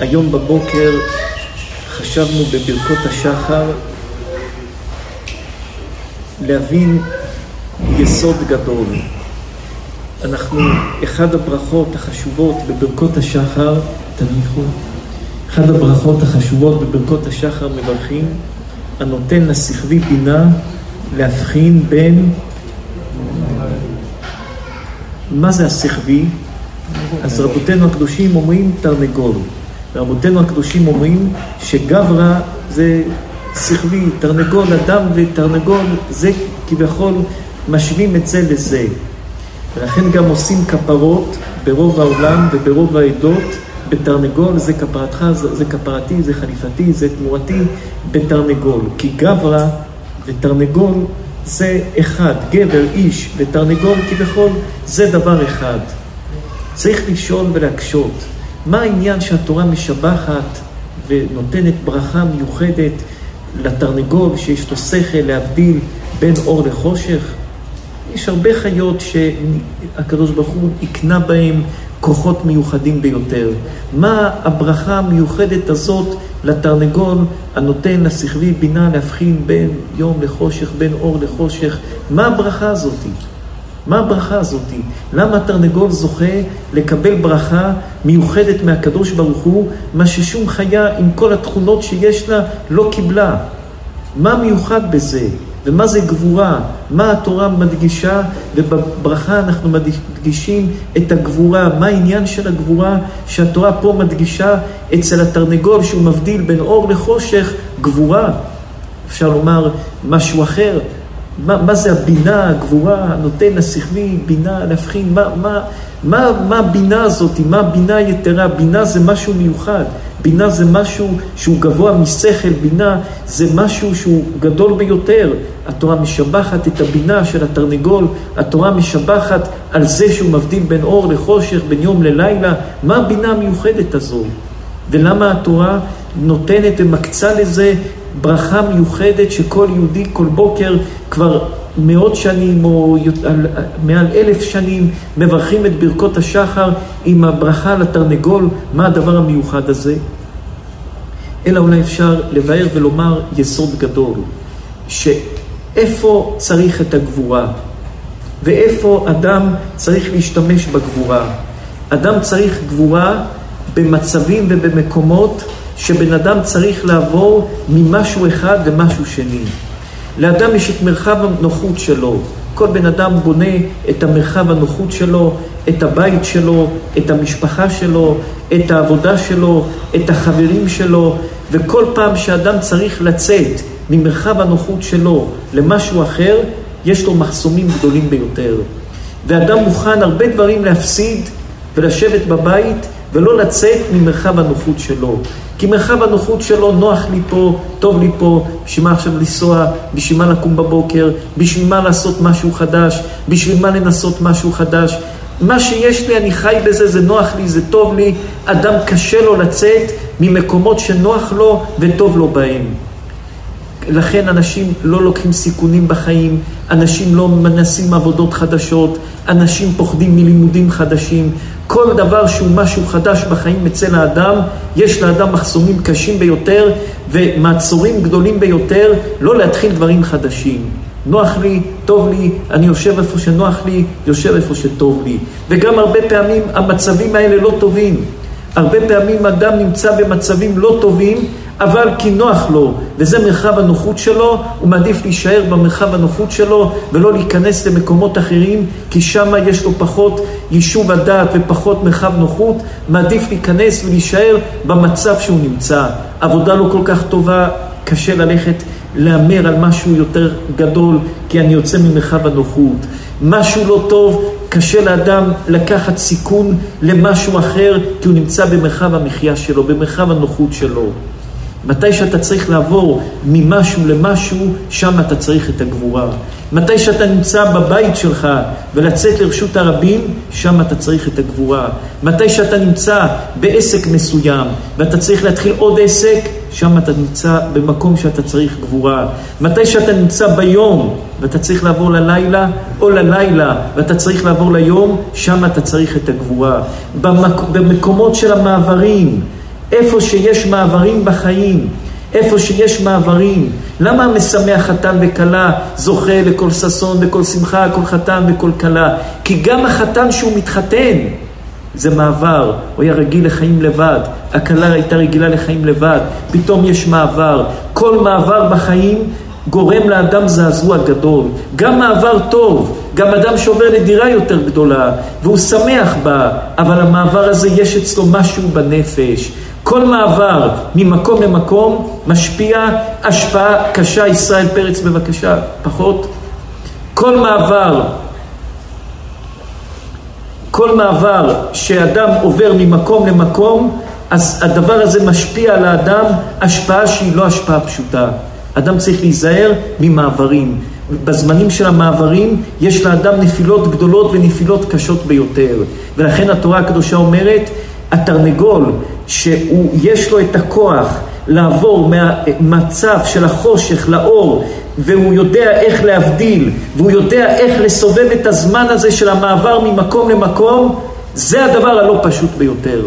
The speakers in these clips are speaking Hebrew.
היום בבוקר חשבנו בברכות השחר להבין יסוד גדול. אנחנו, אחד הברכות החשובות בברכות השחר, תניחו, אחד הברכות החשובות בברכות השחר מברכים, הנותן לשכבי בינה להבחין בין... מה זה השכבי? אז רבותינו הקדושים אומרים תרנגול. רבותינו הקדושים אומרים שגברא זה שכבי, תרנגול, אדם ותרנגול, זה כביכול משווים את זה לזה. ולכן גם עושים כפרות ברוב העולם וברוב העדות בתרנגול, זה כפרתך, זה כפרתי, זה חליפתי, זה תמורתי, בתרנגול. כי גברא ותרנגול זה אחד, גבר, איש ותרנגול כביכול זה דבר אחד. צריך לשאול ולהקשות. מה העניין שהתורה משבחת ונותנת ברכה מיוחדת לתרנגול שיש לו שכל להבדיל בין אור לחושך? יש הרבה חיות שהקדוש ברוך הוא הקנה בהם כוחות מיוחדים ביותר. מה הברכה המיוחדת הזאת לתרנגול הנותן לשכבי בינה להבחין בין יום לחושך, בין אור לחושך? מה הברכה הזאתי? מה הברכה הזאת? למה התרנגול זוכה לקבל ברכה מיוחדת מהקדוש ברוך הוא, מה ששום חיה עם כל התכונות שיש לה לא קיבלה? מה מיוחד בזה? ומה זה גבורה? מה התורה מדגישה? ובברכה אנחנו מדגישים את הגבורה. מה העניין של הגבורה שהתורה פה מדגישה אצל התרנגול שהוא מבדיל בין אור לחושך? גבורה. אפשר לומר משהו אחר, מה, מה זה הבינה, הגבורה, הנותן לשכבי, בינה, להבחין, מה, מה, מה, מה הבינה הזאת, מה הבינה היתרה? בינה זה משהו מיוחד, בינה זה משהו שהוא גבוה משכל, בינה זה משהו שהוא גדול ביותר. התורה משבחת את הבינה של התרנגול, התורה משבחת על זה שהוא מבדיל בין אור לחושך, בין יום ללילה. מה הבינה המיוחדת הזו? ולמה התורה נותנת ומקצה לזה ברכה מיוחדת שכל יהודי כל בוקר כבר מאות שנים או מעל אלף שנים מברכים את ברכות השחר עם הברכה לתרנגול, מה הדבר המיוחד הזה? אלא אולי אפשר לבאר ולומר יסוד גדול, שאיפה צריך את הגבורה ואיפה אדם צריך להשתמש בגבורה. אדם צריך גבורה במצבים ובמקומות שבן אדם צריך לעבור ממשהו אחד למשהו שני. לאדם יש את מרחב הנוחות שלו. כל בן אדם בונה את המרחב הנוחות שלו, את הבית שלו, את המשפחה שלו, את העבודה שלו, את החברים שלו, וכל פעם שאדם צריך לצאת ממרחב הנוחות שלו למשהו אחר, יש לו מחסומים גדולים ביותר. ואדם מוכן הרבה דברים להפסיד ולשבת בבית ולא לצאת ממרחב הנוחות שלו. כי מרחב הנוחות שלו נוח לי פה, טוב לי פה, בשביל מה עכשיו לנסוע, בשביל מה לקום בבוקר, בשביל מה לעשות משהו חדש, בשביל מה לנסות משהו חדש. מה שיש לי, אני חי בזה, זה נוח לי, זה טוב לי. אדם קשה לו לצאת ממקומות שנוח לו וטוב לו בהם. לכן אנשים לא לוקחים סיכונים בחיים, אנשים לא מנסים עבודות חדשות, אנשים פוחדים מלימודים חדשים. כל דבר שהוא משהו חדש בחיים אצל האדם, יש לאדם מחסומים קשים ביותר ומעצורים גדולים ביותר לא להתחיל דברים חדשים. נוח לי, טוב לי, אני יושב איפה שנוח לי, יושב איפה שטוב לי. וגם הרבה פעמים המצבים האלה לא טובים. הרבה פעמים אדם נמצא במצבים לא טובים אבל כי נוח לו, וזה מרחב הנוחות שלו, הוא מעדיף להישאר במרחב הנוחות שלו ולא להיכנס למקומות אחרים, כי שם יש לו פחות יישוב הדעת ופחות מרחב נוחות, מעדיף להיכנס ולהישאר במצב שהוא נמצא. עבודה לא כל כך טובה, קשה ללכת להמר על משהו יותר גדול, כי אני יוצא ממרחב הנוחות. משהו לא טוב, קשה לאדם לקחת סיכון למשהו אחר, כי הוא נמצא במרחב המחיה שלו, במרחב הנוחות שלו. מתי שאתה צריך לעבור ממשהו למשהו, שם אתה צריך את הגבורה. מתי שאתה נמצא בבית שלך ולצאת לרשות הרבים, שם אתה צריך את הגבורה. מתי שאתה נמצא בעסק מסוים ואתה צריך להתחיל עוד עסק, שם אתה נמצא במקום שאתה צריך גבורה. מתי שאתה נמצא ביום ואתה צריך לעבור ללילה, או ללילה ואתה צריך לעבור ליום, שם אתה צריך את הגבורה. במק... במקומות של המעברים, איפה שיש מעברים בחיים, איפה שיש מעברים. למה משמח חתן וכלה זוכה לכל ששון וכל שמחה, כל חתן וכל כלה? כי גם החתן שהוא מתחתן, זה מעבר. הוא היה רגיל לחיים לבד, הכלה הייתה רגילה לחיים לבד, פתאום יש מעבר. כל מעבר בחיים גורם לאדם זעזוע גדול. גם מעבר טוב, גם אדם שעובר לדירה יותר גדולה, והוא שמח בה, אבל המעבר הזה יש אצלו משהו בנפש. כל מעבר ממקום למקום משפיע השפעה קשה. ישראל פרץ בבקשה, פחות. כל מעבר, כל מעבר שאדם עובר ממקום למקום, אז הדבר הזה משפיע על האדם השפעה שהיא לא השפעה פשוטה. אדם צריך להיזהר ממעברים. בזמנים של המעברים יש לאדם נפילות גדולות ונפילות קשות ביותר. ולכן התורה הקדושה אומרת, התרנגול שיש לו את הכוח לעבור מהמצב של החושך לאור והוא יודע איך להבדיל והוא יודע איך לסובב את הזמן הזה של המעבר ממקום למקום זה הדבר הלא פשוט ביותר.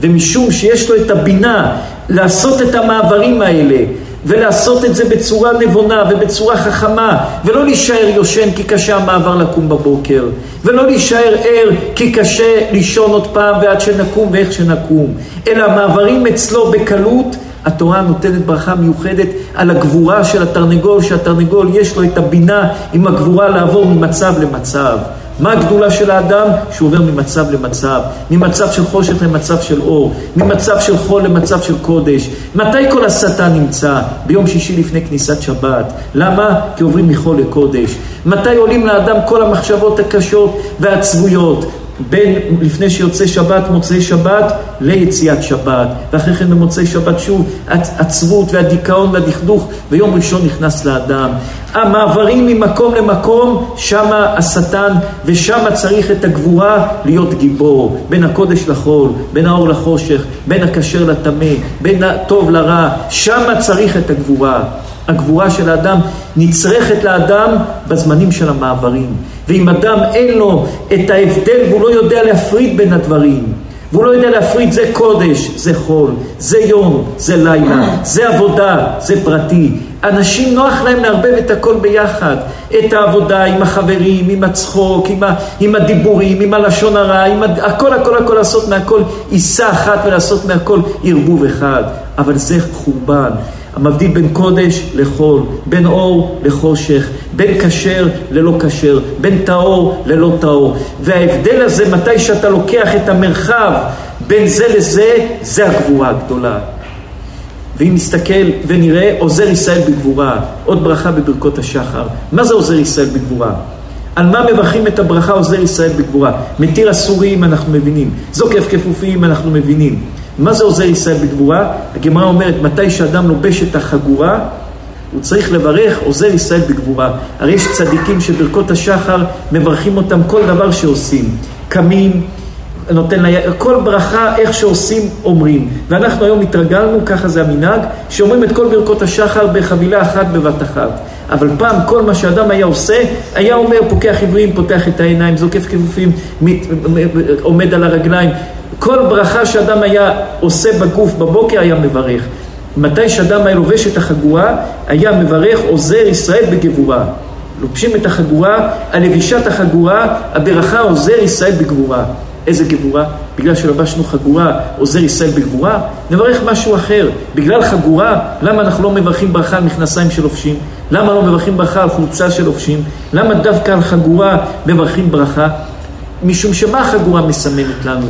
ומשום שיש לו את הבינה לעשות את המעברים האלה ולעשות את זה בצורה נבונה ובצורה חכמה, ולא להישאר יושן כי קשה המעבר לקום בבוקר, ולא להישאר ער כי קשה לישון עוד פעם ועד שנקום ואיך שנקום, אלא המעברים אצלו בקלות, התורה נותנת ברכה מיוחדת על הגבורה של התרנגול, שהתרנגול יש לו את הבינה עם הגבורה לעבור ממצב למצב. מה הגדולה של האדם? שהוא עובר ממצב למצב, ממצב של חושך למצב של אור, ממצב של חול למצב של קודש. מתי כל השטן נמצא? ביום שישי לפני כניסת שבת. למה? כי עוברים מחול לקודש. מתי עולים לאדם כל המחשבות הקשות והעצבויות? בין לפני שיוצא שבת, מוצאי שבת, ליציאת שבת. ואחרי כן במוצאי שבת שוב עצבות והדיכאון והדכדוך, ויום ראשון נכנס לאדם. המעברים ממקום למקום, שמה השטן, ושמה צריך את הגבורה להיות גיבור. בין הקודש לחול, בין האור לחושך, בין הכשר לטמא, בין הטוב לרע, שמה צריך את הגבורה. הגבורה של האדם נצרכת לאדם בזמנים של המעברים. ואם אדם אין לו את ההבדל והוא לא יודע להפריד בין הדברים, והוא לא יודע להפריד זה קודש, זה חול, זה יום, זה לילה, זה עבודה, זה פרטי. אנשים נוח להם לערבב את הכל ביחד, את העבודה עם החברים, עם הצחוק, עם, ה, עם הדיבורים, עם הלשון הרע, עם ה, הכל הכל הכל לעשות מהכל עיסה אחת ולעשות מהכל ערבוב אחד, אבל זה חורבן. המבדיל בין קודש לחול, בין אור לחושך, בין כשר ללא כשר, בין טהור ללא טהור. וההבדל הזה, מתי שאתה לוקח את המרחב בין זה לזה, זה הגבורה הגדולה. ואם נסתכל ונראה, עוזר ישראל בגבורה, עוד ברכה בברכות השחר. מה זה עוזר ישראל בגבורה? על מה מברכים את הברכה עוזר ישראל בגבורה? מתיר אסורים אנחנו מבינים, זוקף כפופים אנחנו מבינים. מה זה עוזר ישראל בגבורה? הגמרא אומרת, מתי שאדם לובש את החגורה, הוא צריך לברך עוזר ישראל בגבורה. הרי יש צדיקים שברכות השחר מברכים אותם כל דבר שעושים. קמים, נותן לה, כל ברכה, איך שעושים, אומרים. ואנחנו היום התרגלנו, ככה זה המנהג, שאומרים את כל ברכות השחר בחבילה אחת בבת אחת. אבל פעם כל מה שאדם היה עושה, היה אומר, פוקח עברים, פותח את העיניים, זוקף כיפופים, עומד על הרגליים. כל ברכה שאדם היה עושה בגוף בבוקר היה מברך. מתי שאדם היה לובש את החגורה, היה מברך עוזר ישראל בגבורה. לובשים את החגורה, על לבישת החגורה, הברכה עוזר ישראל בגבורה. איזה גבורה? בגלל שלבשנו חגורה, עוזר ישראל בגבורה? נברך משהו אחר. בגלל חגורה, למה אנחנו לא מברכים ברכה על מכנסיים שלובשים? למה לא מברכים ברכה על חולצה שלובשים? למה דווקא על חגורה מברכים ברכה? משום שמה החגורה מסמנת לנו?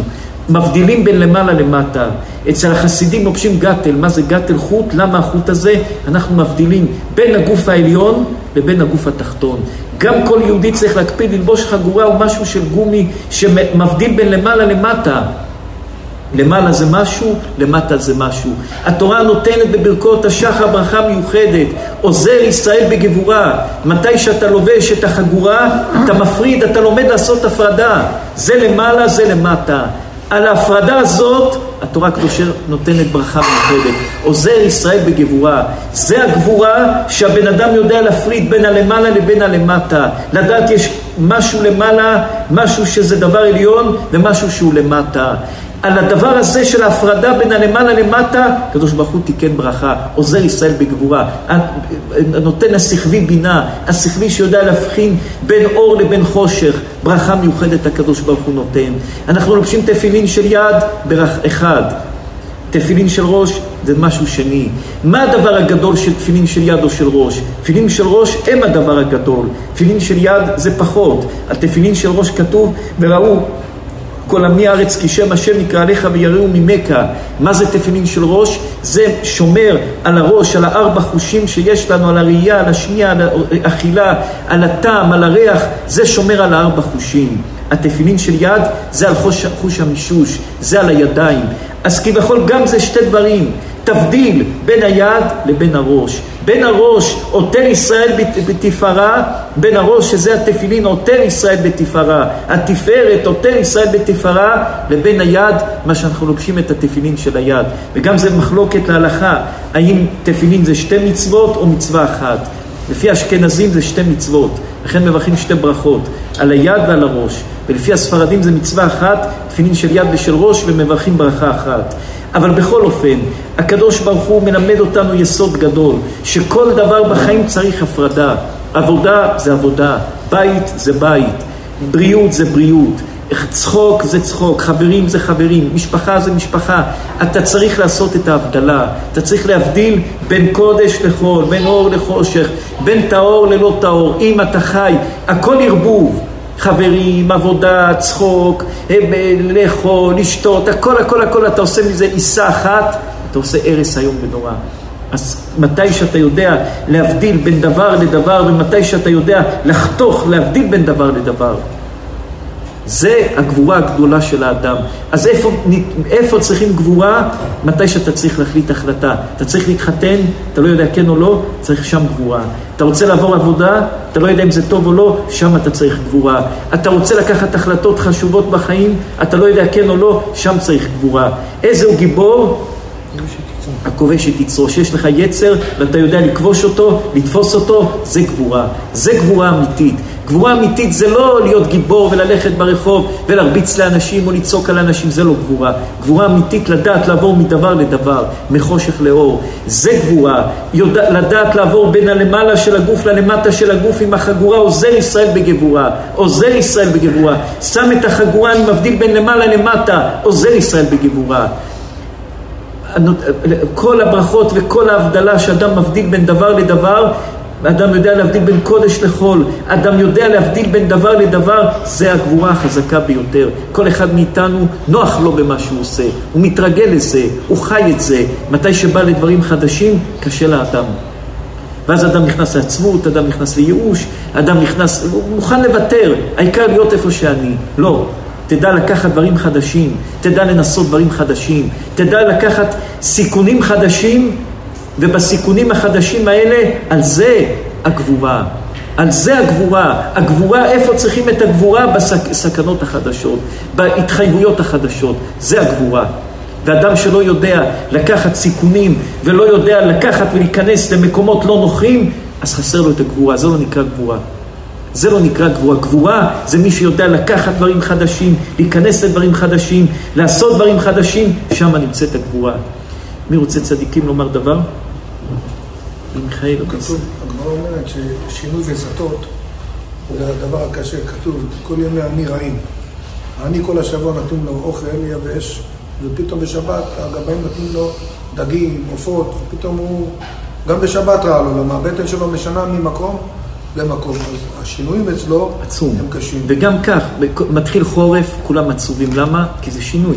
מבדילים בין למעלה למטה. אצל החסידים לובשים גתל. מה זה גתל? חוט. למה החוט הזה? אנחנו מבדילים בין הגוף העליון לבין הגוף התחתון. גם כל יהודי צריך להקפיד ללבוש חגורה או משהו של גומי שמבדיל בין למעלה למטה. למעלה זה משהו, למטה זה משהו. התורה נותנת בברכות השחר ברכה מיוחדת, עוזר ישראל בגבורה. מתי שאתה לובש את החגורה, אתה מפריד, אתה לומד לעשות הפרדה. זה למעלה, זה למטה. על ההפרדה הזאת התורה הקדושה נותנת ברכה מיוחדת. עוזר ישראל בגבורה. זה הגבורה שהבן אדם יודע להפריד בין הלמעלה לבין הלמטה. לדעת יש משהו למעלה, משהו שזה דבר עליון ומשהו שהוא למטה. על הדבר הזה של ההפרדה בין הלמעלה למטה, הקדוש ברוך הוא תיקן ברכה, עוזר ישראל בגבורה, נותן השכבי בינה, השכבי שיודע להבחין בין אור לבין חושך, ברכה מיוחדת הקדוש ברוך הוא נותן. אנחנו לובשים תפילין של יד ברך אחד, תפילין של ראש זה משהו שני. מה הדבר הגדול של תפילין של יד או של ראש? תפילין של ראש הם הדבר הגדול, תפילין של יד זה פחות. על תפילין של ראש כתוב, וראו כל עמי הארץ כי שם השם נקרא עליך ויראו ממכה. מה זה תפילין של ראש? זה שומר על הראש, על הארבע חושים שיש לנו, על הראייה, על השמיעה, על האכילה, על הטעם, על הריח, זה שומר על הארבע חושים. התפילין של יד זה על חוש, חוש המישוש, זה על הידיים. אז כביכול גם זה שתי דברים. תבדיל בין היד לבין הראש. בין הראש עוטר ישראל בתפארה, בין הראש שזה התפילין עוטר ישראל בתפארה, התפארת עוטר ישראל בתפארה, לבין היד, מה שאנחנו לובשים את התפילין של היד. וגם זה מחלוקת להלכה, האם תפילין זה שתי מצוות או מצווה אחת. לפי האשכנזים זה שתי מצוות, לכן מברכים שתי ברכות, על היד ועל הראש. ולפי הספרדים זה מצווה אחת, תפילין של יד ושל ראש, ומברכים ברכה אחת. אבל בכל אופן, הקדוש ברוך הוא מלמד אותנו יסוד גדול, שכל דבר בחיים צריך הפרדה. עבודה זה עבודה, בית זה בית, בריאות זה בריאות, צחוק זה צחוק, חברים זה חברים, משפחה זה משפחה. אתה צריך לעשות את ההבדלה, אתה צריך להבדיל בין קודש לחול, בין אור לחושך, בין טהור ללא טהור. אם אתה חי, הכל ערבוב. חברים, עבודה, צחוק, אה, לאכול, לשתות, הכל, הכל, הכל, אתה עושה מזה עיסה אחת, אתה עושה הרס איום ונורא. אז מתי שאתה יודע להבדיל בין דבר לדבר, ומתי שאתה יודע לחתוך, להבדיל בין דבר לדבר, זה הגבורה הגדולה של האדם. אז איפה, איפה צריכים גבורה? מתי שאתה צריך להחליט החלטה. אתה צריך להתחתן, אתה לא יודע כן או לא, צריך שם גבורה. אתה רוצה לעבור עבודה, אתה לא יודע אם זה טוב או לא, שם אתה צריך גבורה. אתה רוצה לקחת החלטות חשובות בחיים, אתה לא יודע כן או לא, שם צריך גבורה. איזה הוא גיבור? הכובש את יצרו, שיש לך יצר ואתה יודע לכבוש אותו, לתפוס אותו, זה גבורה. זה גבורה אמיתית. גבורה אמיתית זה לא להיות גיבור וללכת ברחוב ולהרביץ לאנשים או לצעוק על אנשים, זה לא גבורה. גבורה אמיתית לדעת לעבור מדבר לדבר, מחושך לאור. זה גבורה. יודע, לדעת לעבור בין הלמעלה של הגוף ללמטה של הגוף עם החגורה, עוזר ישראל בגבורה. עוזר ישראל בגבורה. שם את החגורה, אני מבדיל בין למעלה למטה, עוזר ישראל בגבורה. כל הברכות וכל ההבדלה שאדם מבדיל בין דבר לדבר, אדם יודע להבדיל בין קודש לחול, אדם יודע להבדיל בין דבר לדבר, זה הגבורה החזקה ביותר. כל אחד מאיתנו נוח לו במה שהוא עושה, הוא מתרגל לזה, הוא חי את זה. מתי שבא לדברים חדשים, קשה לאדם. ואז אדם נכנס לעצמות, אדם נכנס לייאוש, אדם נכנס, הוא מוכן לוותר, העיקר להיות איפה שאני. לא, תדע לקחת דברים חדשים, תדע לנסות דברים חדשים, תדע לקחת סיכונים חדשים ובסיכונים החדשים האלה, על זה הגבורה. על זה הגבורה. הגבורה, איפה צריכים את הגבורה? בסכנות החדשות, בהתחייבויות החדשות. זה הגבורה. ואדם שלא יודע לקחת סיכונים ולא יודע לקחת ולהיכנס למקומות לא נוחים, אז חסר לו את הגבורה. זה לא נקרא גבורה. זה לא נקרא גבורה. גבורה זה מי שיודע לקחת דברים חדשים, להיכנס לדברים חדשים, לעשות דברים חדשים, שם נמצאת הגבורה. מי רוצה צדיקים לומר דבר? מיכאל או כתוב, הגמרא אומרת ששינוי וזתות זה הדבר הקשה, כתוב, כל ימי עני רעים. העני כל השבוע נותנים לו אוכל יבש, ופתאום בשבת הגבאים נותנים לו דגים, עופות, ופתאום הוא, גם בשבת רע לו, למה הבטן שלו משנה ממקום למקום. אז השינויים אצלו עצום. הם קשים. וגם כך, מתחיל חורף, כולם עצובים. למה? כי זה שינוי.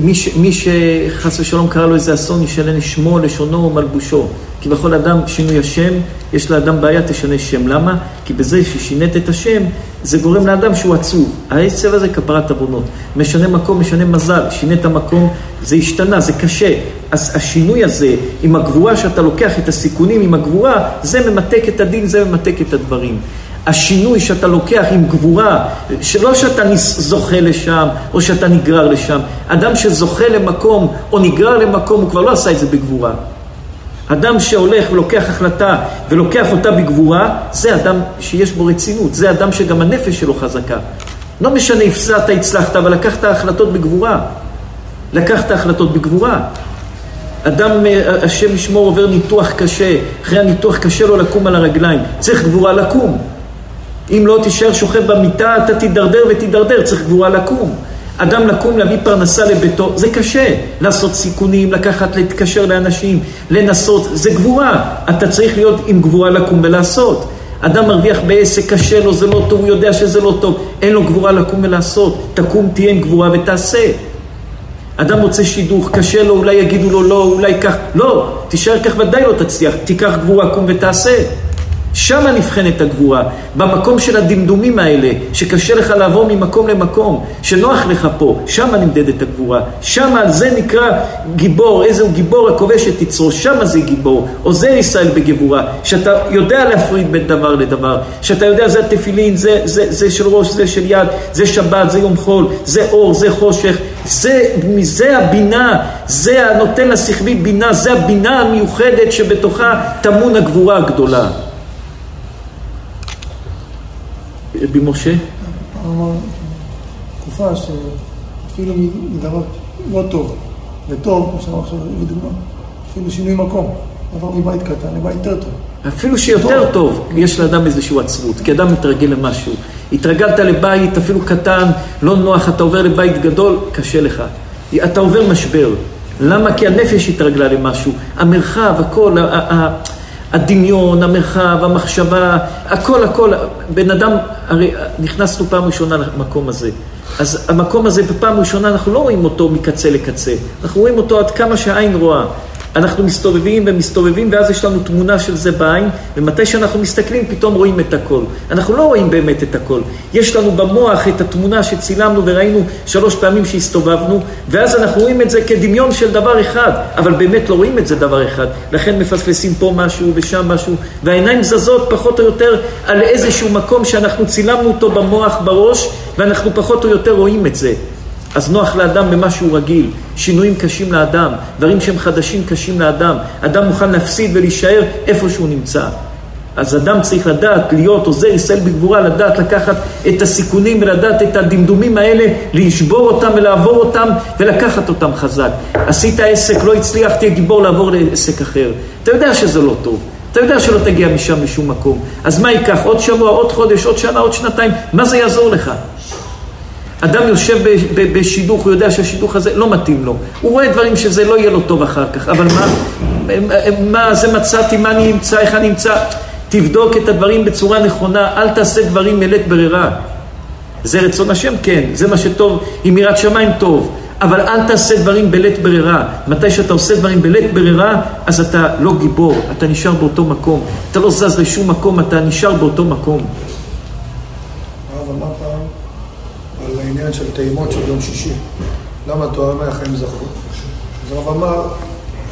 מי, ש, מי שחס ושלום קרא לו איזה אסון, ישנה שמו, לשונו ומלבושו. כי בכל אדם שינוי השם, יש לאדם בעיה, תשנה שם. למה? כי בזה ששינית את השם, זה גורם לאדם שהוא עצוב. העצב הזה כפרת עוונות. משנה מקום, משנה מזל, שינית מקום, זה השתנה, זה קשה. אז השינוי הזה, עם הגבורה שאתה לוקח את הסיכונים עם הגבורה, זה ממתק את הדין, זה ממתק את הדברים. השינוי שאתה לוקח עם גבורה, שלא שאתה זוכה לשם או שאתה נגרר לשם. אדם שזוכה למקום או נגרר למקום, הוא כבר לא עשה את זה בגבורה. אדם שהולך ולוקח החלטה ולוקח אותה בגבורה, זה אדם שיש בו רצינות, זה אדם שגם הנפש שלו חזקה. לא משנה, הפסדת, הצלחת, אבל לקחת החלטות בגבורה. לקחת החלטות בגבורה. אדם, אה, השם ישמור, עובר ניתוח קשה, אחרי הניתוח קשה לו לקום על הרגליים. צריך גבורה לקום. אם לא תישאר שוכב במיטה, אתה תידרדר ותידרדר, צריך גבורה לקום. אדם לקום להביא פרנסה לביתו, זה קשה. לעשות סיכונים, לקחת, להתקשר לאנשים, לנסות, זה גבורה. אתה צריך להיות עם גבורה לקום ולעשות. אדם מרוויח בעסק, קשה לו, זה לא טוב, הוא יודע שזה לא טוב, אין לו גבורה לקום ולעשות. תקום, תהיה עם גבורה ותעשה. אדם רוצה שידוך, קשה לו, אולי יגידו לו לא, אולי כך, לא, תישאר כך ודאי לא תצליח, תיקח גבורה, קום ותעשה. שמה נבחנת הגבורה, במקום של הדמדומים האלה, שקשה לך לעבור ממקום למקום, שנוח לך פה, שמה נמדדת הגבורה, על זה נקרא גיבור, איזה הוא גיבור הכובש את יצרו, שמה זה גיבור, עוזר ישראל בגבורה, שאתה יודע להפריד בין דבר לדבר, שאתה יודע זה התפילין, זה, זה, זה של ראש, זה של יד, זה שבת, זה יום חול, זה אור, זה חושך, זה, זה הבינה, זה הנותן לשכבי בינה, זה הבינה המיוחדת שבתוכה טמון הגבורה הגדולה. רבי משה? תקופה שאפילו מדבר לא טוב, וטוב, כמו שאמר עכשיו, לדוגמה, אפילו שינוי מקום, עבר מבית קטן לבית יותר טוב. אפילו שיותר טוב, יש לאדם איזושהי עצבות, כי אדם מתרגל למשהו. התרגלת לבית אפילו קטן, לא נוח, אתה עובר לבית גדול, קשה לך. אתה עובר משבר. למה? כי הנפש התרגלה למשהו. המרחב, הכל, הדמיון, המרחב, המחשבה, הכל הכל, בן אדם, הרי נכנסנו פעם ראשונה למקום הזה. אז המקום הזה, בפעם ראשונה אנחנו לא רואים אותו מקצה לקצה, אנחנו רואים אותו עד כמה שהעין רואה. אנחנו מסתובבים ומסתובבים ואז יש לנו תמונה של זה בעין ומתי שאנחנו מסתכלים פתאום רואים את הכל. אנחנו לא רואים באמת את הכל. יש לנו במוח את התמונה שצילמנו וראינו שלוש פעמים שהסתובבנו ואז אנחנו רואים את זה כדמיון של דבר אחד, אבל באמת לא רואים את זה דבר אחד. לכן מפספסים פה משהו ושם משהו והעיניים זזות פחות או יותר על איזשהו מקום שאנחנו צילמנו אותו במוח בראש ואנחנו פחות או יותר רואים את זה. אז נוח לאדם במה שהוא רגיל. שינויים קשים לאדם, דברים שהם חדשים קשים לאדם. אדם מוכן להפסיד ולהישאר איפה שהוא נמצא. אז אדם צריך לדעת, להיות עוזר ישראל בגבורה, לדעת לקחת את הסיכונים ולדעת את הדמדומים האלה, לשבור אותם ולעבור אותם ולקחת אותם חזק. עשית עסק, לא הצליח, תהיה גיבור לעבור לעסק אחר. אתה יודע שזה לא טוב. אתה יודע שלא תגיע משם לשום מקום. אז מה ייקח? עוד שבוע, עוד חודש, עוד שנה, עוד שנתיים? מה זה יעזור לך? אדם יושב בשידוך, הוא יודע שהשידוך הזה לא מתאים לו. הוא רואה דברים שזה לא יהיה לו טוב אחר כך, אבל מה, מה זה מצאתי, מה אני אמצא, איך אני אמצא? תבדוק את הדברים בצורה נכונה, אל תעשה דברים מלית ברירה. זה רצון השם, כן, זה מה שטוב, עם יראת שמיים טוב. אבל אל תעשה דברים בלית ברירה. מתי שאתה עושה דברים בלית ברירה, אז אתה לא גיבור, אתה נשאר באותו מקום. אתה לא זז לשום מקום, אתה נשאר באותו מקום. העניין של טעימות של יום שישי. למה תואמי החיים זכו? אז הרב אמר,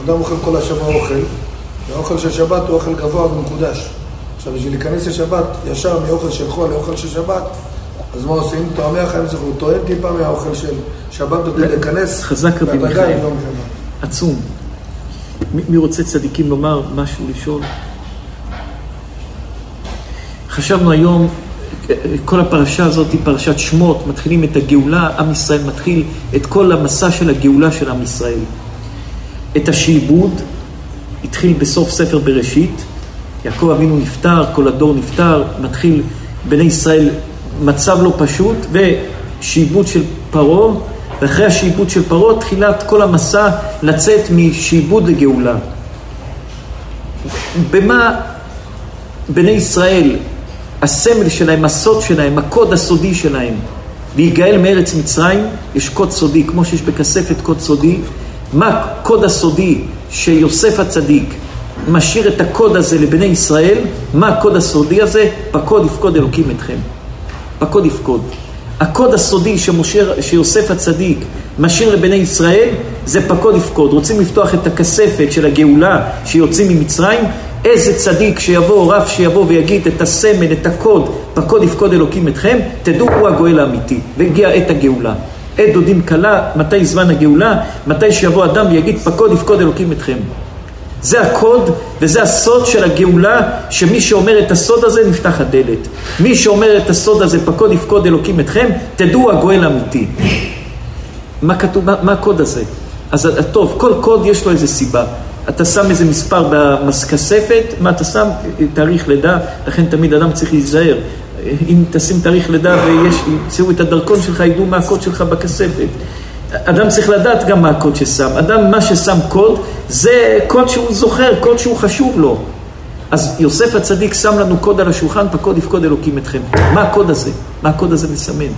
אדם אוכל כל השבוע אוכל, והאוכל של שבת הוא אוכל גבוה ומקודש. עכשיו, בשביל להיכנס לשבת ישר מאוכל של חול לאוכל של שבת, אז מה עושים? תואמי החיים זכו, הוא טועם טיפה מהאוכל של שבת כדי להיכנס חזק רבי מיכאל, עצום. מי רוצה צדיקים לומר משהו, לשאול? חשבנו היום כל הפרשה הזאת היא פרשת שמות, מתחילים את הגאולה, עם ישראל מתחיל את כל המסע של הגאולה של עם ישראל. את השעבוד התחיל בסוף ספר בראשית, יעקב אבינו נפטר, כל הדור נפטר, מתחיל בני ישראל מצב לא פשוט, ושעבוד של פרעה, ואחרי השעבוד של פרעה תחילת כל המסע לצאת משעבוד לגאולה. במה בני ישראל הסמל שלהם, הסוד שלהם, הקוד הסודי שלהם. להיגאל מארץ מצרים, יש קוד סודי, כמו שיש בכספת קוד סודי. מה הקוד הסודי שיוסף הצדיק משאיר את הקוד הזה לבני ישראל? מה הקוד הסודי הזה? פקוד יפקוד אלוקים אתכם. פקוד יפקוד. הקוד הסודי שמושר, שיוסף הצדיק משאיר לבני ישראל זה פקוד יפקוד. רוצים לפתוח את הכספת של הגאולה שיוצאים ממצרים? איזה צדיק שיבוא, רב שיבוא ויגיד את הסמל, את הקוד, פקוד יפקוד אלוקים אתכם, תדעו הוא הגואל האמיתי, והגיע עת הגאולה. עת דודים קלה, מתי זמן הגאולה? מתי שיבוא אדם ויגיד פקוד יפקוד אלוקים אתכם. זה הקוד וזה הסוד של הגאולה, שמי שאומר את הסוד הזה נפתח הדלת. מי שאומר את הסוד הזה, פקוד יפקוד אלוקים אתכם, תדעו הגואל אמיתי. מה כתוב, מה, מה הקוד הזה? אז טוב, כל קוד יש לו איזה סיבה. אתה שם איזה מספר בכספת, מה אתה שם? תאריך לידה, לכן תמיד אדם צריך להיזהר. אם תשים תאריך לידה וימצאו את הדרכון שלך, ידעו מה הקוד שלך בכספת. אדם צריך לדעת גם מה הקוד ששם. אדם, מה ששם קוד, זה קוד שהוא זוכר, קוד שהוא חשוב לו. אז יוסף הצדיק שם לנו קוד על השולחן, פקוד יפקוד אלוקים אתכם. מה הקוד הזה? מה הקוד הזה מסמן?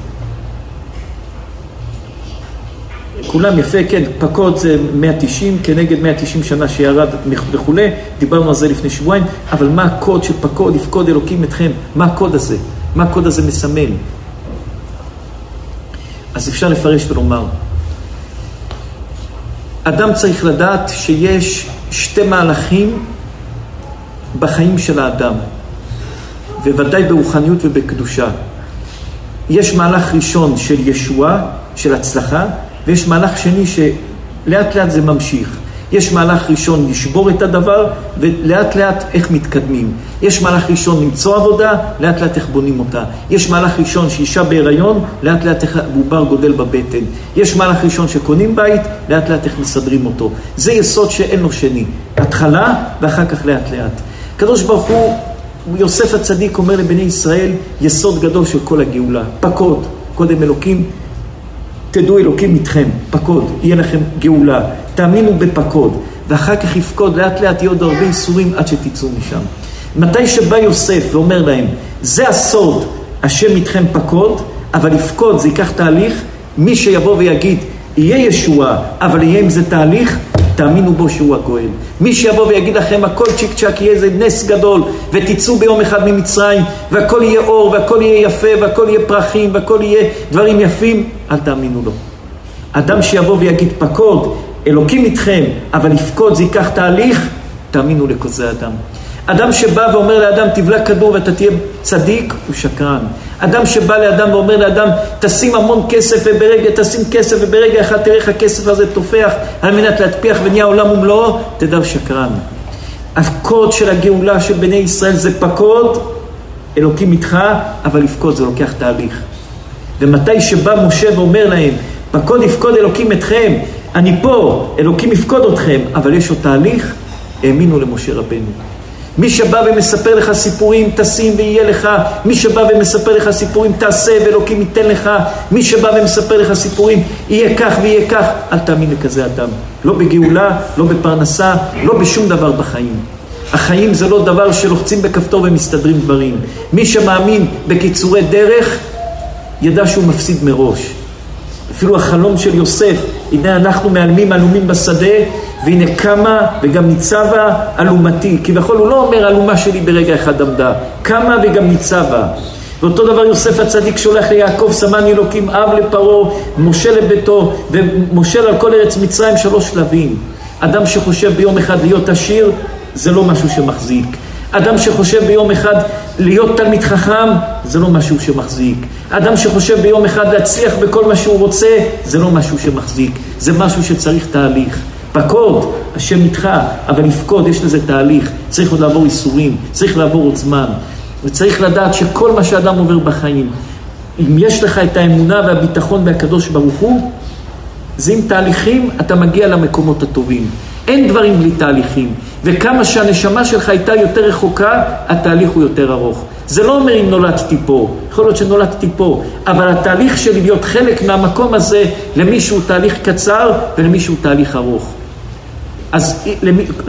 כולם יפה, כן, פקוד זה 190 כנגד 190 שנה שירד וכולי, דיברנו על זה לפני שבועיים, אבל מה הקוד של פקוד יפקוד אלוקים אתכם? מה הקוד הזה? מה הקוד הזה מסמל? אז אפשר לפרש ולומר, אדם צריך לדעת שיש שתי מהלכים בחיים של האדם, וודאי ברוחניות ובקדושה. יש מהלך ראשון של ישועה, של הצלחה, ויש מהלך שני שלאט לאט זה ממשיך. יש מהלך ראשון לשבור את הדבר, ולאט לאט איך מתקדמים. יש מהלך ראשון למצוא עבודה, לאט לאט איך בונים אותה. יש מהלך ראשון שאישה בהיריון, לאט לאט איך עובר גודל בבטן. יש מהלך ראשון שקונים בית, לאט לאט איך מסדרים אותו. זה יסוד שאין לו שני. התחלה, ואחר כך לאט לאט. הקדוש ברוך הוא, יוסף הצדיק אומר לבני ישראל, יסוד גדול של כל הגאולה. פקוד, קודם אלוקים תדעו אלוקים איתכם, פקוד, יהיה לכם גאולה, תאמינו בפקוד, ואחר כך יפקוד, לאט לאט יהיו עוד הרבה איסורים עד שתצאו משם. מתי שבא יוסף ואומר להם, זה הסוד, השם איתכם פקוד, אבל לפקוד זה ייקח תהליך, מי שיבוא ויגיד, יהיה ישועה, אבל יהיה עם זה תהליך, תאמינו בו שהוא הגואל. מי שיבוא ויגיד לכם הכל צ'יק צ'אק יהיה איזה נס גדול ותצאו ביום אחד ממצרים והכל יהיה אור והכל יהיה יפה והכל יהיה פרחים והכל יהיה דברים יפים, אל תאמינו לו. אדם שיבוא ויגיד פקוד, אלוקים איתכם, אבל לפקוד זה ייקח תהליך, תאמינו לכזה אדם. אדם שבא ואומר לאדם תבלע כדור ואתה תהיה צדיק, הוא שקרן. אדם שבא לאדם ואומר לאדם תשים המון כסף וברגע, תשים כסף וברגע אחד תראה איך הכסף הזה תופח על מנת להטפיח ונהיה עולם ומלואו, תדע שקרן. הקוד של הגאולה של בני ישראל זה פקוד, אלוקים איתך, אבל לפקוד זה לוקח תהליך. ומתי שבא משה ואומר להם, פקוד יפקוד אלוקים אתכם, אני פה, אלוקים יפקוד אתכם, אבל יש עוד תהליך, האמינו למשה רבנו. מי שבא ומספר לך סיפורים, תשים ויהיה לך. מי שבא ומספר לך סיפורים, תעשה ואלוקים ייתן לך. מי שבא ומספר לך סיפורים, יהיה כך ויהיה כך. אל תאמין לכזה אדם. לא בגאולה, לא בפרנסה, לא בשום דבר בחיים. החיים זה לא דבר שלוחצים בכפתור ומסתדרים דברים. מי שמאמין בקיצורי דרך, ידע שהוא מפסיד מראש. אפילו החלום של יוסף, הנה אנחנו מעלמים עלומים בשדה, והנה קמה וגם ניצבה אלומתי. כביכול הוא לא אומר אלומה שלי ברגע אחד עמדה, קמה וגם ניצבה. ואותו דבר יוסף הצדיק שולח ליעקב, סמן אלוקים אב לפרעה, משה לביתו, ומושל על כל ארץ מצרים שלוש שלבים. אדם שחושב ביום אחד להיות עשיר, זה לא משהו שמחזיק. אדם שחושב ביום אחד להיות תלמיד חכם, זה לא משהו שמחזיק. אדם שחושב ביום אחד להצליח בכל מה שהוא רוצה, זה לא משהו שמחזיק. זה משהו שצריך תהליך. פקוד, השם איתך, אבל לפקוד, יש לזה תהליך. צריך עוד לעבור איסורים, צריך לעבור עוד זמן. וצריך לדעת שכל מה שאדם עובר בחיים, אם יש לך את האמונה והביטחון בהקדוש ברוך הוא, זה עם תהליכים אתה מגיע למקומות הטובים. אין דברים בלי תהליכים. וכמה שהנשמה שלך הייתה יותר רחוקה, התהליך הוא יותר ארוך. זה לא אומר אם נולדתי פה, יכול להיות שנולדתי פה, אבל התהליך שלי להיות חלק מהמקום הזה, למישהו תהליך קצר ולמישהו תהליך ארוך. אז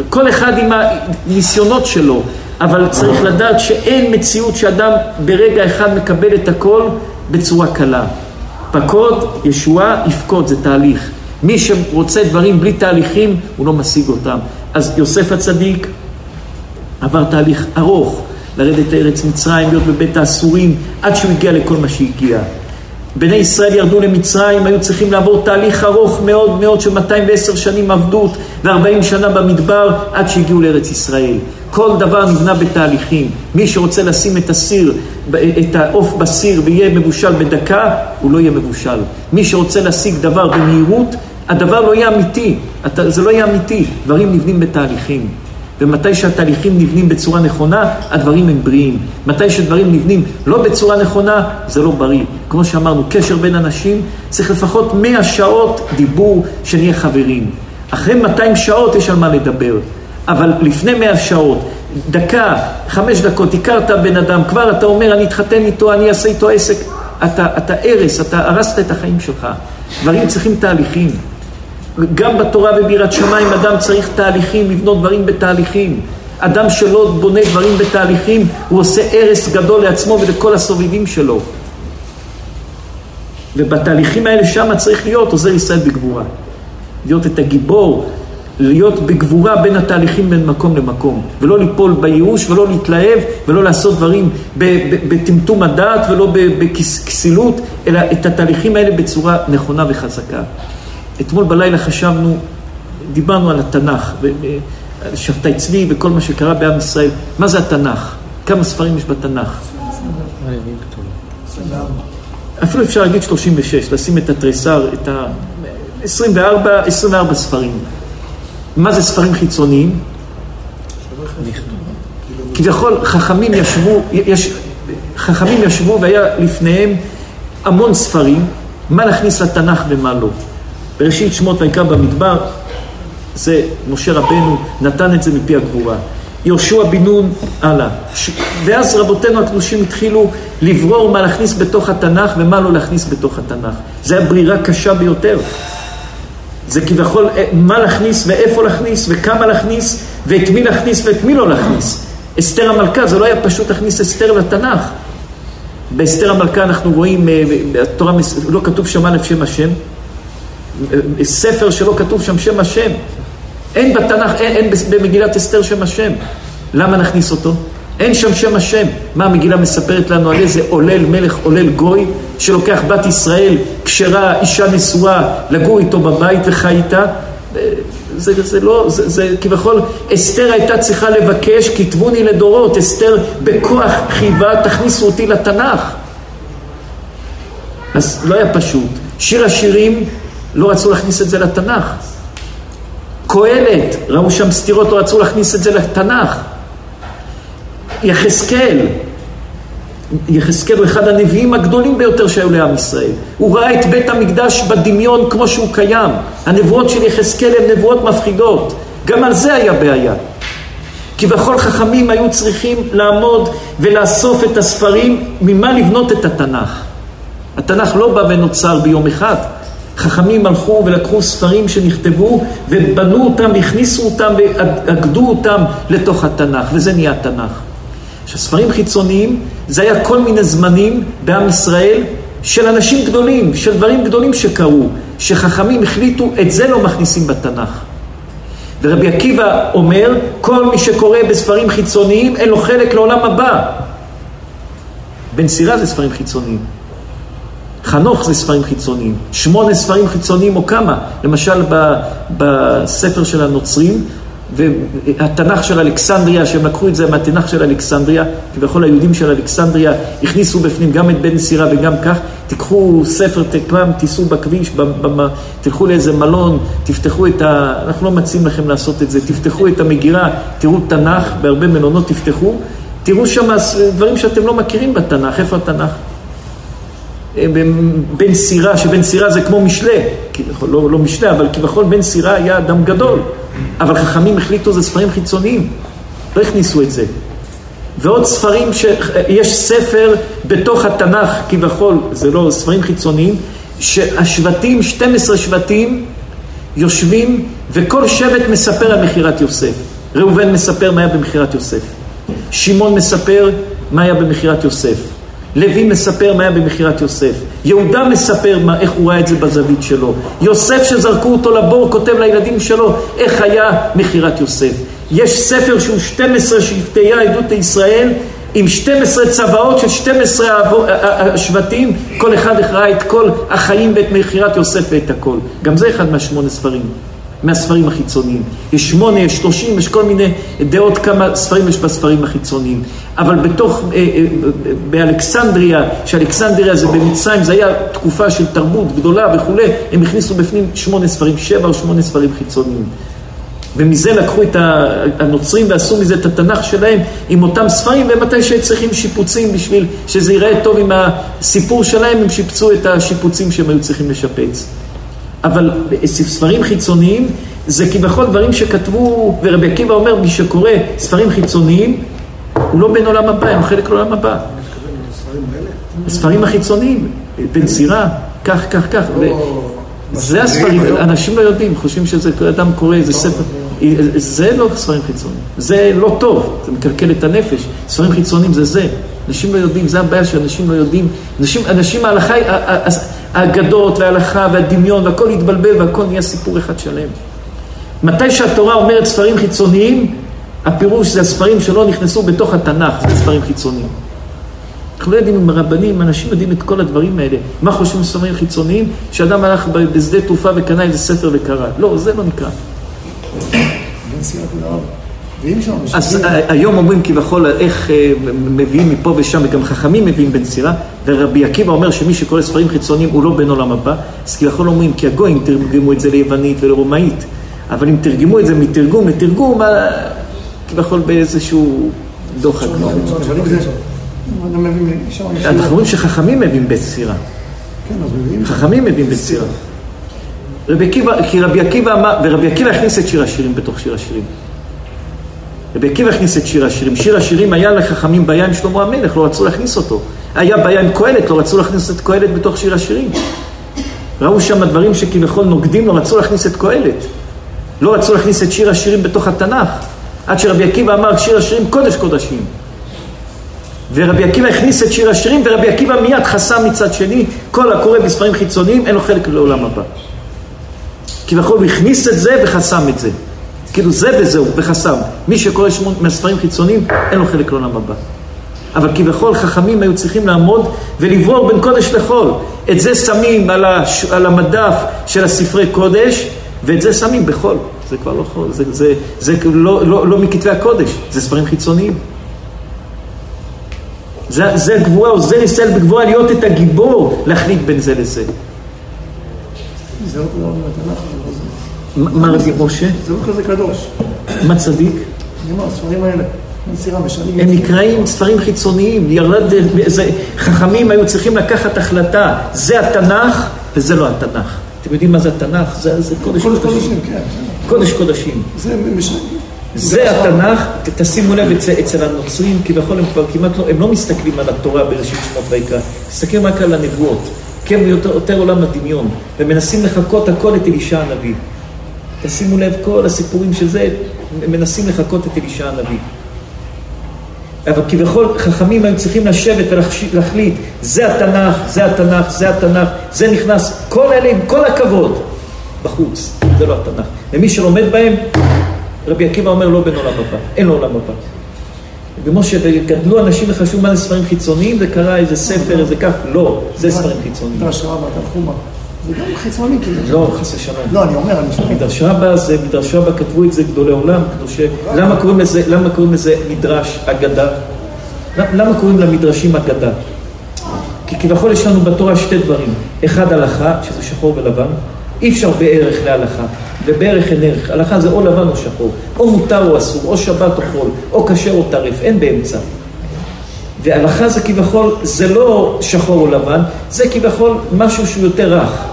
כל אחד עם הניסיונות שלו, אבל צריך לדעת שאין מציאות שאדם ברגע אחד מקבל את הכל בצורה קלה. פקוד, ישועה, יפקוד, זה תהליך. מי שרוצה דברים בלי תהליכים, הוא לא משיג אותם. אז יוסף הצדיק עבר תהליך ארוך, לרדת לארץ מצרים, להיות בבית האסורים, עד שהוא הגיע לכל מה שהגיע. בני ישראל ירדו למצרים, היו צריכים לעבור תהליך ארוך מאוד מאוד של 210 שנים עבדות ו-40 שנה במדבר עד שהגיעו לארץ ישראל. כל דבר נבנה בתהליכים. מי שרוצה לשים את הסיר, את העוף בסיר ויהיה מבושל בדקה, הוא לא יהיה מבושל. מי שרוצה להשיג דבר במהירות, הדבר לא יהיה אמיתי. זה לא יהיה אמיתי. דברים נבנים בתהליכים. ומתי שהתהליכים נבנים בצורה נכונה, הדברים הם בריאים. מתי שדברים נבנים לא בצורה נכונה, זה לא בריא. כמו שאמרנו, קשר בין אנשים צריך לפחות 100 שעות דיבור שנהיה חברים. אחרי 200 שעות יש על מה לדבר. אבל לפני 100 שעות, דקה, חמש דקות, הכרת בן אדם, כבר אתה אומר, אני אתחתן איתו, אני אעשה איתו עסק. אתה, אתה הרס, אתה הרסת את החיים שלך. דברים צריכים תהליכים. גם בתורה וביראת שמיים אדם צריך תהליכים, לבנות דברים בתהליכים. אדם שלא בונה דברים בתהליכים, הוא עושה הרס גדול לעצמו ולכל הסובבים שלו. ובתהליכים האלה שם צריך להיות עוזר ישראל בגבורה. להיות את הגיבור, להיות בגבורה בין התהליכים בין מקום למקום, ולא ליפול בייאוש ולא להתלהב ולא לעשות דברים בטמטום הדעת ולא בכסילות, אלא את התהליכים האלה בצורה נכונה וחזקה. אתמול בלילה חשבנו, דיברנו על התנ"ך, על שבתאי צבי וכל מה שקרה בעם ישראל. מה זה התנ"ך? כמה ספרים יש בתנ"ך? אפילו אפשר להגיד 36, לשים את התריסר, את ה... 24, 24 ספרים. מה זה ספרים חיצוניים? כביכול חכמים ישבו, יש, חכמים ישבו והיה לפניהם המון ספרים, מה להכניס לתנ"ך ומה לא. בראשית שמות ויקרא במדבר, זה משה רבנו נתן את זה מפי הגבורה. יהושע בן נון, הלאה. ש... ואז רבותינו הקדושים התחילו לברור מה להכניס בתוך התנ"ך ומה לא להכניס בתוך התנ"ך. זו הייתה ברירה קשה ביותר. זה כביכול אה, מה להכניס ואיפה להכניס וכמה להכניס ואת מי להכניס ואת מי לא להכניס. אסתר המלכה, זה לא היה פשוט להכניס אסתר לתנ"ך. באסתר המלכה אנחנו רואים, אה, בתורה לא כתוב א' שם השם, אה, ספר שלא כתוב שם שם השם. אין בתנ"ך, אין, אין במגילת אסתר שם השם. למה נכניס אותו? אין שם שם השם. מה המגילה מספרת לנו על איזה עולל מלך, עולל גוי, שלוקח בת ישראל, כשרה, אישה נשואה, לגור איתו בבית וחי איתה? זה, זה לא, זה, זה כביכול, אסתר הייתה צריכה לבקש, כתבוני לדורות, אסתר בכוח חייבה, תכניסו אותי לתנ"ך. אז לא היה פשוט. שיר השירים, לא רצו להכניס את זה לתנ"ך. קהלת, ראו שם סתירות, לא רצו להכניס את זה לתנ"ך. יחזקאל, יחזקאל הוא אחד הנביאים הגדולים ביותר שהיו לעם ישראל. הוא ראה את בית המקדש בדמיון כמו שהוא קיים. הנבואות של יחזקאל הן נבואות מפחידות. גם על זה היה בעיה. כי בכל חכמים היו צריכים לעמוד ולאסוף את הספרים ממה לבנות את התנ"ך. התנ"ך לא בא ונוצר ביום אחד. חכמים הלכו ולקחו ספרים שנכתבו ובנו אותם, הכניסו אותם ואגדו אותם לתוך התנ"ך, וזה נהיה התנ"ך. עכשיו, ספרים חיצוניים זה היה כל מיני זמנים בעם ישראל של אנשים גדולים, של דברים גדולים שקרו, שחכמים החליטו, את זה לא מכניסים בתנ"ך. ורבי עקיבא אומר, כל מי שקורא בספרים חיצוניים, אין לו חלק לעולם הבא. בן סירה זה ספרים חיצוניים. חנוך זה ספרים חיצוניים. שמונה ספרים חיצוניים או כמה. למשל בספר של הנוצרים, והתנ"ך של אלכסנדריה, שהם לקחו את זה מהתנ"ך של אלכסנדריה, כביכול היהודים של אלכסנדריה הכניסו בפנים גם את בן סירה וגם כך, תיקחו ספר, פעם תיסעו בכביש, במ, תלכו לאיזה מלון, תפתחו את ה... אנחנו לא מציעים לכם לעשות את זה, תפתחו את המגירה, תראו תנ"ך, בהרבה מלונות תפתחו, תראו שם דברים שאתם לא מכירים בתנ"ך, איפה התנ"ך? אה, בן סירה, שבן סירה זה כמו משלה, לא, לא משלה, אבל כביכול בן סירה היה אדם גדול. אבל חכמים החליטו זה ספרים חיצוניים, לא הכניסו את זה. ועוד ספרים, ש... יש ספר בתוך התנ"ך כביכול, זה לא ספרים חיצוניים, שהשבטים, 12 שבטים, יושבים וכל שבט מספר על מכירת יוסף. ראובן מספר מה היה במכירת יוסף. שמעון מספר מה היה במכירת יוסף. לוי מספר מה היה במכירת יוסף. יהודה מספר מה, איך הוא ראה את זה בזווית שלו. יוסף שזרקו אותו לבור כותב לילדים שלו איך היה מכירת יוסף. יש ספר שהוא 12 שבטי עדות ישראל עם 12 צוואות של 12 השבטים, כל אחד ראה את כל החיים ואת מכירת יוסף ואת הכל. גם זה אחד מהשמונה ספרים. מהספרים החיצוניים. יש שמונה, יש שלושים, יש כל מיני דעות כמה ספרים יש בספרים החיצוניים. אבל בתוך, אה, אה, באלכסנדריה, שאלכסנדריה זה במצרים, זה היה תקופה של תרבות גדולה וכולי, הם הכניסו בפנים שמונה ספרים, שבע או שמונה ספרים חיצוניים. ומזה לקחו את הנוצרים ועשו מזה את התנ"ך שלהם עם אותם ספרים, ומתי שצריכים שיפוצים בשביל שזה ייראה טוב עם הסיפור שלהם, הם שיפצו את השיפוצים שהם היו צריכים לשפץ. אבל ספרים חיצוניים זה כביכול דברים שכתבו, ורבי עקיבא אומר, מי שקורא ספרים חיצוניים, הוא לא בין עולם הבא, הם חלק לעולם הבא. הספרים החיצוניים, בן סירה, כך, כך, כך. זה הספרים, אנשים לא יודעים, חושבים שזה אדם קורא איזה ספר. זה לא ספרים חיצוניים, זה לא טוב, זה מקלקל את הנפש. ספרים חיצוניים זה זה. אנשים לא יודעים, זה הבעיה שאנשים לא יודעים. אנשים, אנשים ההלכה, האגדות וההלכה והדמיון והכל התבלבל והכל נהיה סיפור אחד שלם. מתי שהתורה אומרת ספרים חיצוניים, הפירוש זה הספרים שלא נכנסו בתוך התנ"ך, זה ספרים חיצוניים. אנחנו לא יודעים אם הרבנים, אנשים יודעים את כל הדברים האלה. מה חושבים ספרים חיצוניים? שאדם הלך בשדה תעופה וקנה איזה ספר וקרא. לא, זה לא נקרא. אז היום אומרים כביכול איך אה, מביאים מפה ושם, וגם חכמים מביאים בן סירה, ורבי עקיבא אומר שמי שקורא ספרים חיצוניים הוא לא בן עולם הבא, אז כביכול אומרים כי הגויים תרגמו את זה ליוונית ולרומאית, אבל אם תרגמו את זה מתרגום לתרגום, אה, כביכול באיזשהו דוחק. אנחנו רואים שחכמים מביאים בית סירה. חכמים מביאים. רבי עקיבא, כי רבי עקיבא אמר, ורבי עקיבא הכניס את שיר השירים בתוך שיר השירים. רבי עקיבא הכניס את שיר השירים. שיר השירים היה לחכמים בעיה עם שלמה המלך, לא רצו להכניס אותו. היה בעיה עם קהלת, לא רצו להכניס את קהלת בתוך שיר השירים. ראו שם דברים שכביכול נוגדים, לא רצו להכניס את קהלת. לא רצו להכניס את שיר השירים בתוך התנ"ך. עד שרבי עקיבא אמר שיר השירים קודש קודשים. ורבי עקיבא הכניס את שיר השירים, ורבי עקיבא מיד חסם מצד שני, כל הקורא בספרים חיצוניים, אין לו חלק לעולם הבא. כביכול הוא הכניס את זה וחסם את זה. כאילו זה וזהו, וחסם. מי שקורא שמות מהספרים חיצוניים, אין לו חלק לעולם הבא. אבל כביכול חכמים היו צריכים לעמוד ולברור בין קודש לחול. את זה שמים על, הש... על המדף של הספרי קודש, ואת זה שמים בחול. זה כבר לא חול, זה, זה, זה, לא, לא, לא מכתבי הקודש, זה ספרים חיצוניים. זה, זה גבורה, עוזר ישראל בגבורה להיות את הגיבור, להחליט בין זה לזה. זה לא קורה בתנ"ך, מה רבי משה? זה לא כזה קדוש. מה צדיק? אני אומר, הספרים האלה. הם נקראים ספרים חיצוניים, ירד, זה, חכמים היו צריכים לקחת החלטה, זה התנ"ך וזה לא התנ"ך. אתם יודעים מה זה התנ"ך? זה, זה קודש קודשים. כן. קודש קודשים. זה משנים. זה התנ"ך, תשימו לב אצל, אצל הנוצרים, כביכול הם כבר כמעט לא, הם לא מסתכלים על התורה בראשית שמות ויקרא, מסתכלים רק על הנבואות, יותר, יותר עולם הדמיון, ומנסים לחקות הכל את אלישע הנביא. תשימו לב, כל הסיפורים של זה, הם מנסים לחקות את אלישע הנביא. אבל כביכול חכמים היו צריכים לשבת ולהחליט, זה התנ"ך, זה התנ"ך, זה התנ"ך, זה נכנס, כל אלה עם כל הכבוד, בחוץ, זה לא התנ"ך. ומי שלומד בהם, רבי עקיבא אומר לא בן עולם הבא, אין לו עולם הבא. ומשה, וגדלו אנשים וחשבו מה זה ספרים חיצוניים, וקרא איזה ספר, איזה כך, לא, זה ספרים חיצוניים. מדרש רבא. זה גם חיצוני כאילו. לא, חס ושלום. לא, אני אומר, אני שומע. מדרש רבא זה, מדרש רבא כתבו את זה גדולי עולם, קדושי, למה קוראים לזה, למה קוראים לזה מדרש אגדה? למה קוראים למדרשים אגדה? כי כביכול יש לנו בתורה שתי דברים, אחד הלכה, שזה שחור ולבן, אי אפשר בערך להלכה, ובערך אין ערך, הלכה זה או לבן או שחור, או מותר או אסור, או שבת או חול, או כשר או טרף, אין באמצע. והלכה זה כביכול, זה לא שחור או לבן, זה כביכול משהו שהוא יותר רך.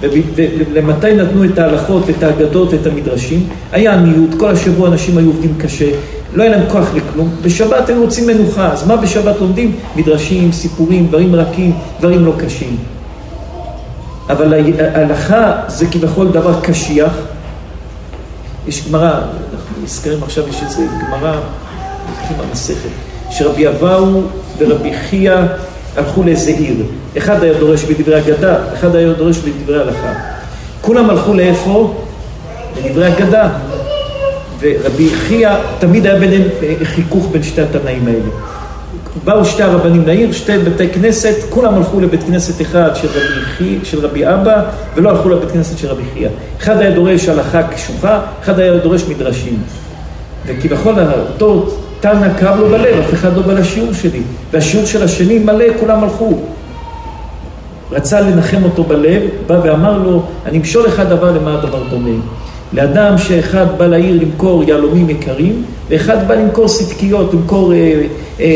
ולמתי נתנו את ההלכות ואת האגדות ואת המדרשים? היה עניות, כל השבוע אנשים היו עובדים קשה, לא היה להם כוח לכלום. בשבת הם רוצים מנוחה, אז מה בשבת לומדים? מדרשים, סיפורים, דברים רכים, דברים לא קשים. אבל ההלכה זה כביכול דבר קשיח. יש גמרא, אנחנו נזכרים עכשיו, יש איזה גמרא, נתחיל במסכת, שרבי אבאו ורבי חייא הלכו לאיזה עיר. אחד היה דורש בדברי אגדה, אחד היה דורש בדברי הלכה. כולם הלכו לאיפה? לדברי אגדה. ורבי חייא, תמיד היה ביניהם אה, חיכוך בין שתי התנאים האלה. באו שתי הרבנים לעיר, שתי בתי כנסת, כולם הלכו לבית כנסת אחד של רבי, חי, של רבי אבא, ולא הלכו לבית כנסת של רבי חייא. אחד היה דורש הלכה קשוחה, אחד היה דורש מדרשים. וכביכול אותו תנא כאב לו בלב, אף אחד לא בא לשיעור שלי. והשיעור של השני מלא, כולם הלכו. רצה לנחם אותו בלב, בא ואמר לו, אני אמשול לך דבר למה הדבר דומה. לאדם שאחד בא לעיר למכור יהלומים יקרים, ואחד בא למכור סדקיות, למכור אה, אה, אה,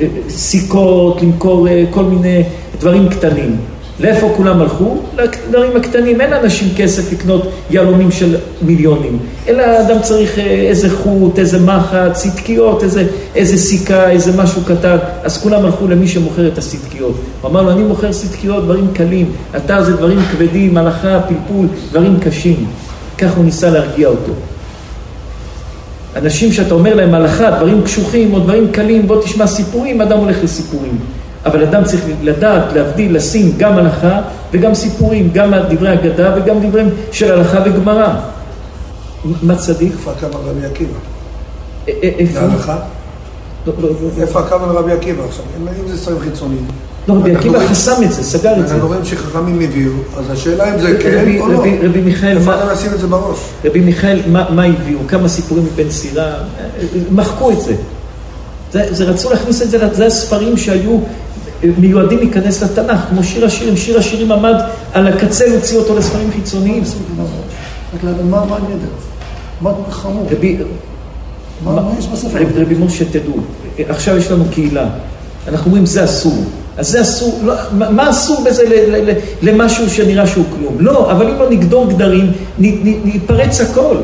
אה, סיכות, למכור אה, כל מיני דברים קטנים. לאיפה כולם הלכו? לדברים הקטנים. אין לאנשים כסף לקנות יהלומים של מיליונים, אלא אדם צריך אה, איזה חוט, איזה מחט, צדקיות, איזה, איזה סיכה, איזה משהו קטן. אז כולם הלכו למי שמוכר את הסדקיות. הוא אמר לו, אני מוכר סדקיות, דברים קלים, אתה זה דברים כבדים, הלכה, פלפול, דברים קשים. כך הוא ניסה להרגיע אותו. אנשים שאתה אומר להם הלכה, דברים קשוחים או דברים קלים, בוא תשמע סיפורים, אדם הולך לסיפורים. אבל אדם צריך לדעת, להבדיל, לשים גם הלכה וגם סיפורים, גם דברי אגדה וגם דברים של הלכה וגמרא. מה צדיק? איפה הקו על רבי עקיבא? איפה? להלכה? לא, לא, לא. איפה הקו על רבי עקיבא עכשיו? אם זה שרים חיצוניים. לא, רבי עקיבא חסם את זה, סגר את זה. אנחנו רואים שחכמים הביאו, אז השאלה אם זה כן או לא. רבי- מיכאל, איפה אדם לשים את זה בראש? רבי מיכאל, מה, מה הביאו? כמה סיפורים מבן סירה? מחקו את זה. זה, זה רצו להכניס את זה, זה הספרים שהיו מיועדים להיכנס לתנ"ך, כמו שיר השירים. שיר השירים עמד על הקצה להוציא אותו לספרים חיצוניים. רק להבין מה הנדר? מה כל כך חמור? רבי, מה יש בספר? רבי, משה, תדעו, עכשיו יש לנו קהילה. אנחנו אומרים זה אסור. אז זה אסור, לא, מה מה אסור בזה ל, ל, ל, למשהו שנראה שהוא כלום? לא, אבל אם לא נגדור גדרים, נ, נ, ניפרץ הכל.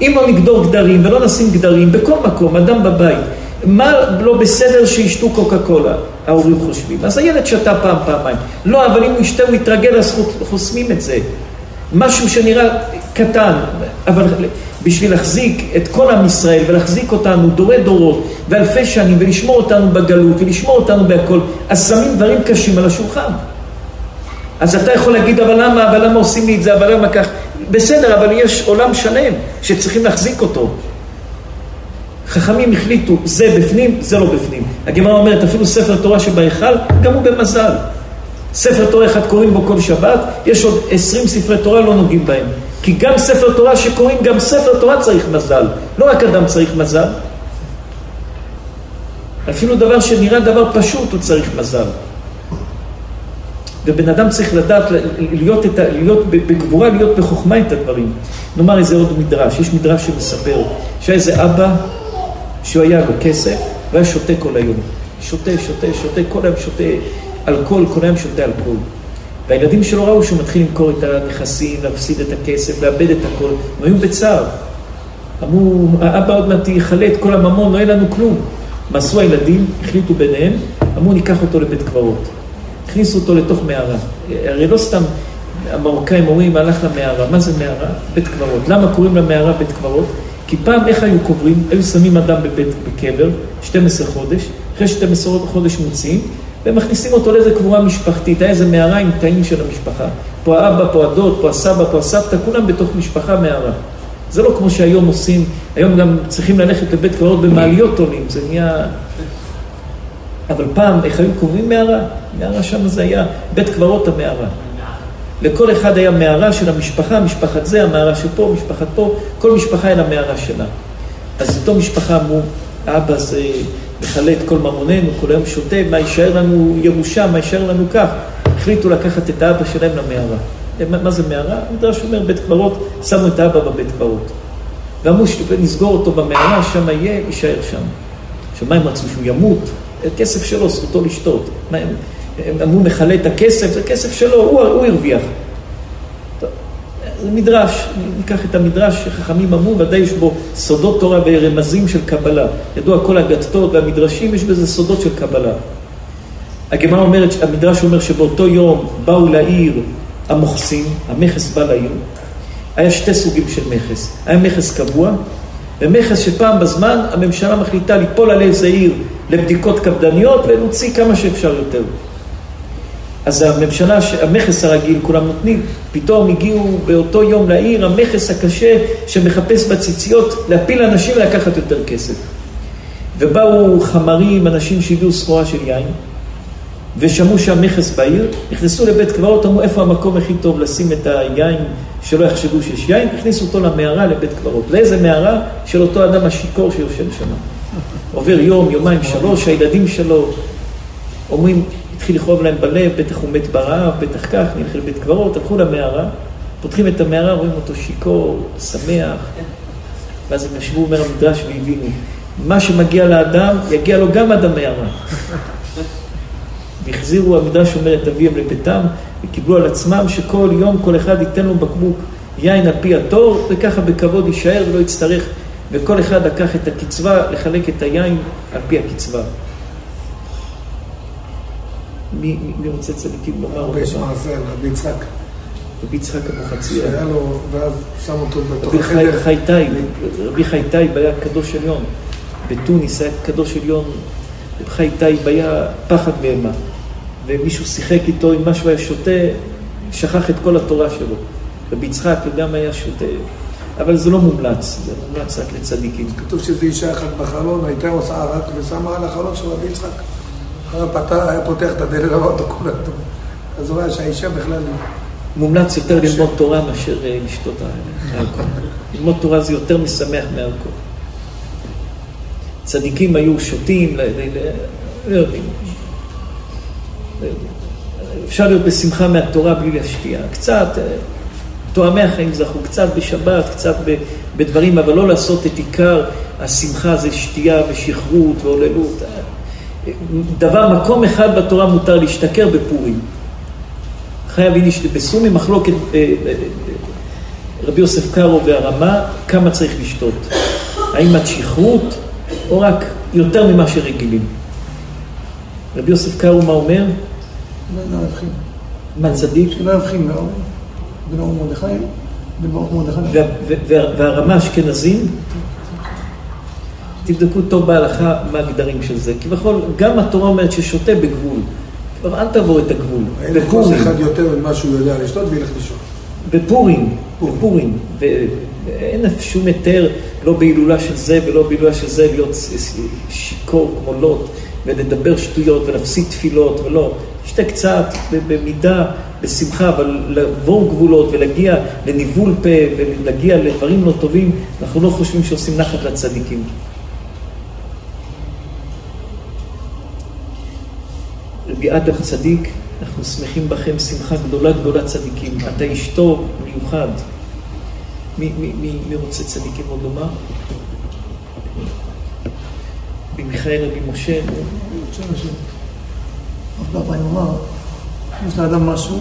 אם לא נגדור גדרים ולא נשים גדרים בכל מקום, אדם בבית, מה לא בסדר שישתו קוקה קולה, ההורים חושבים. אז הילד שתה פעם, פעמיים. לא, אבל אם הוא ישתה הוא יתרגל, אז חוס- חוסמים את זה. משהו שנראה קטן, אבל בשביל להחזיק את כל עם ישראל ולהחזיק אותנו דורי דורות ואלפי שנים ולשמור אותנו בגלות ולשמור אותנו בהכל, אז שמים דברים קשים על השולחן. אז אתה יכול להגיד, אבל למה, אבל למה עושים לי את זה, אבל למה כך? בסדר, אבל יש עולם שלם שצריכים להחזיק אותו. חכמים החליטו, זה בפנים, זה לא בפנים. הגמרא אומרת, אפילו ספר תורה שבהיכל, גם הוא במזל. ספר תורה אחד קוראים בו כל שבת, יש עוד עשרים ספרי תורה לא נוגעים בהם. כי גם ספר תורה שקוראים, גם ספר תורה צריך מזל. לא רק אדם צריך מזל. אפילו דבר שנראה דבר פשוט, הוא צריך מזל. ובן אדם צריך לדעת, להיות, את ה, להיות בגבורה, להיות בחוכמה את הדברים. נאמר איזה עוד מדרש, יש מדרש שמספר שהיה איזה אבא שהוא היה לו כסף והיה שותה כל היום. שותה, שותה, שותה, כל היום שותה אלכוהול, כל היום שותה אלכוהול. והילדים שלו ראו שהוא מתחיל למכור את הנכסים, להפסיד את הכסף, לאבד את הכל. הם היו בצער. אמרו, האבא עוד מעט יכלה את כל הממון, לא יהיה לנו כלום. מה עשו הילדים? החליטו ביניהם, אמרו ניקח אותו לבית קברות. הכניסו אותו לתוך מערה. הרי לא סתם המרוקאים אומרים, הלך למערה. מה זה מערה? בית קברות. למה קוראים למערה בית קברות? כי פעם איך היו קוברים? היו שמים אדם בבית, בקבר, 12 חודש, אחרי 12 חודש מוציאים, ומכניסים אותו לאיזה קבורה משפחתית, היה איזה מערה עם תאים של המשפחה. פה האבא, פה הדוד, פה הסבא, פה הסבתא, כולם בתוך משפחה מערה. זה לא כמו שהיום עושים, היום גם צריכים ללכת לבית קברות במעליות עולים, זה נהיה... אבל פעם, איך היו קוראים מערה? מערה שם זה היה בית קברות המערה. לכל אחד היה מערה של המשפחה, משפחת זה, המערה שפה, משפחת פה, כל משפחה היה לה מערה שלה. אז אותו משפחה אמרו, האבא זה מכלה את כל ממוננו, כל היום שותה, מה יישאר לנו ירושה, מה יישאר לנו כך. החליטו לקחת את האבא שלהם למערה. מה, זה מערה? המדרש אומר, בית קברות, שמו את האבא בבית קברות. ואמרו, נסגור אותו במערה, שם יהיה, יישאר שם. עכשיו, מה הם רצו? שהוא ימות? כסף שלו, זכותו לשתות. מה, הם, הם אמרו, מכלה את הכסף, זה כסף שלו, הוא, הוא הרוויח. זה מדרש, ניקח את המדרש שחכמים אמרו, ודאי יש בו סודות תורה ורמזים של קבלה. ידוע כל הגדתות והמדרשים, יש בזה סודות של קבלה. הגמרא אומרת, המדרש אומר שבאותו יום באו לעיר המוכסים, המכס בא לעיר, היה שתי סוגים של מכס. היה מכס קבוע, ומכס שפעם בזמן הממשלה מחליטה ליפול על איזה עיר לבדיקות קפדניות ולהוציא כמה שאפשר יותר. אז הממשלה, המכס הרגיל, כולם נותנים, פתאום הגיעו באותו יום לעיר המכס הקשה שמחפש בציציות להפיל אנשים ולקחת יותר כסף. ובאו חמרים, אנשים שהביאו סחורה של יין, ושמעו שהמכס בעיר, נכנסו לבית קברות, אמרו איפה המקום הכי טוב לשים את היין, שלא יחשבו שיש יין, הכניסו אותו למערה לבית קברות. לאיזה מערה? של אותו אדם השיכור שיושב שם. עובר יום, יומיים, שלוש, הילדים שלו אומרים, התחיל לכאוב להם בלב, בטח הוא מת ברעב, בטח כך, נלך לבית קברות, הלכו למערה, פותחים את המערה, רואים אותו שיכור, שמח, ואז הם ישבו, אומר המדרש, והבינו. מה שמגיע לאדם, יגיע לו גם עד המערה. והחזירו, המדרש אומר את אביהם לביתם, וקיבלו על עצמם שכל יום כל אחד ייתן לו בקבוק יין על פי התור, וככה בכבוד יישאר ולא יצטרך, וכל אחד לקח את הקצבה לחלק את היין על פי הקצבה. מי, רוצה צדיקים לומר הרבה יש מעשה על רבי יצחק. רבי יצחק אבוחצירא. שהיה לו, ואז שם אותו בתוך רבי חי- החדר. רבי חייטאי היה קדוש עליון. בתוניס היה קדוש עליון, רבי חייטאי היה פחד מהמה. ומישהו שיחק איתו, אם משהו היה שותה, שכח את כל התורה שלו. רבי יצחק גם היה שותה, אבל זה לא מומלץ, זה מומלץ רק לצדיקים. כתוב שזו אישה אחת בחלון, הייתה עושה ערק ושמה על החלון של רבי יצחק. היה פותח את הדלת, ראה אותו כל הזמן. אז הוא רואה שהאישה בכלל... מומלץ יותר ללמוד תורה מאשר אה, לשתות האלכוהול. ללמוד תורה זה יותר משמח מאלכוהול. צדיקים היו שותים, לא יודעים. לא יודעים. אפשר להיות בשמחה מהתורה בלי להשקיע. קצת, אה, תואמי החיים זכו, קצת בשבת, קצת בדברים, אבל לא לעשות את עיקר השמחה זה שתייה ושכרות והוללות. דבר, מקום אחד בתורה מותר להשתכר בפורים. חייב איניש בסומי מחלוקת אה, אה, אה, רבי יוסף קארו והרמה, כמה צריך לשתות. האם עד שכרות או רק יותר ממה שרגילים. רבי יוסף קארו מה אומר? לא לא. מה צדיק? שלא יבחין באור, בין אור מרדכי לבין אור מרדכי. וה- וה- והרמה אשכנזים, תבדקו טוב בהלכה מה הגדרים של זה. כביכול, גם התורה אומרת ששותה בגבול. כבר אל תעבור את הגבול. אין בפורים, אחד יותר ממה שהוא יודע לשתות וילך לישון. בפורים, בפורים. ואין שום היתר, לא בהילולה של זה ולא בהילולה של זה, להיות שיכור כמו לוט, ולדבר שטויות ולהפסיד תפילות, ולא. תשתה קצת, במידה, בשמחה, אבל לעבור גבולות ולהגיע לניבול פה ולהגיע לדברים לא טובים, אנחנו לא חושבים שעושים נחת לצדיקים. רבי אדם צדיק, אנחנו שמחים בכם שמחה גדולה גדולה צדיקים. אתה איש טוב, מיוחד. מי, מי, מי, מי רוצה צדיקים עוד לומר? רבי מיכאל, רבי משה, שהרב פעמים אמר, יש לאדם משהו,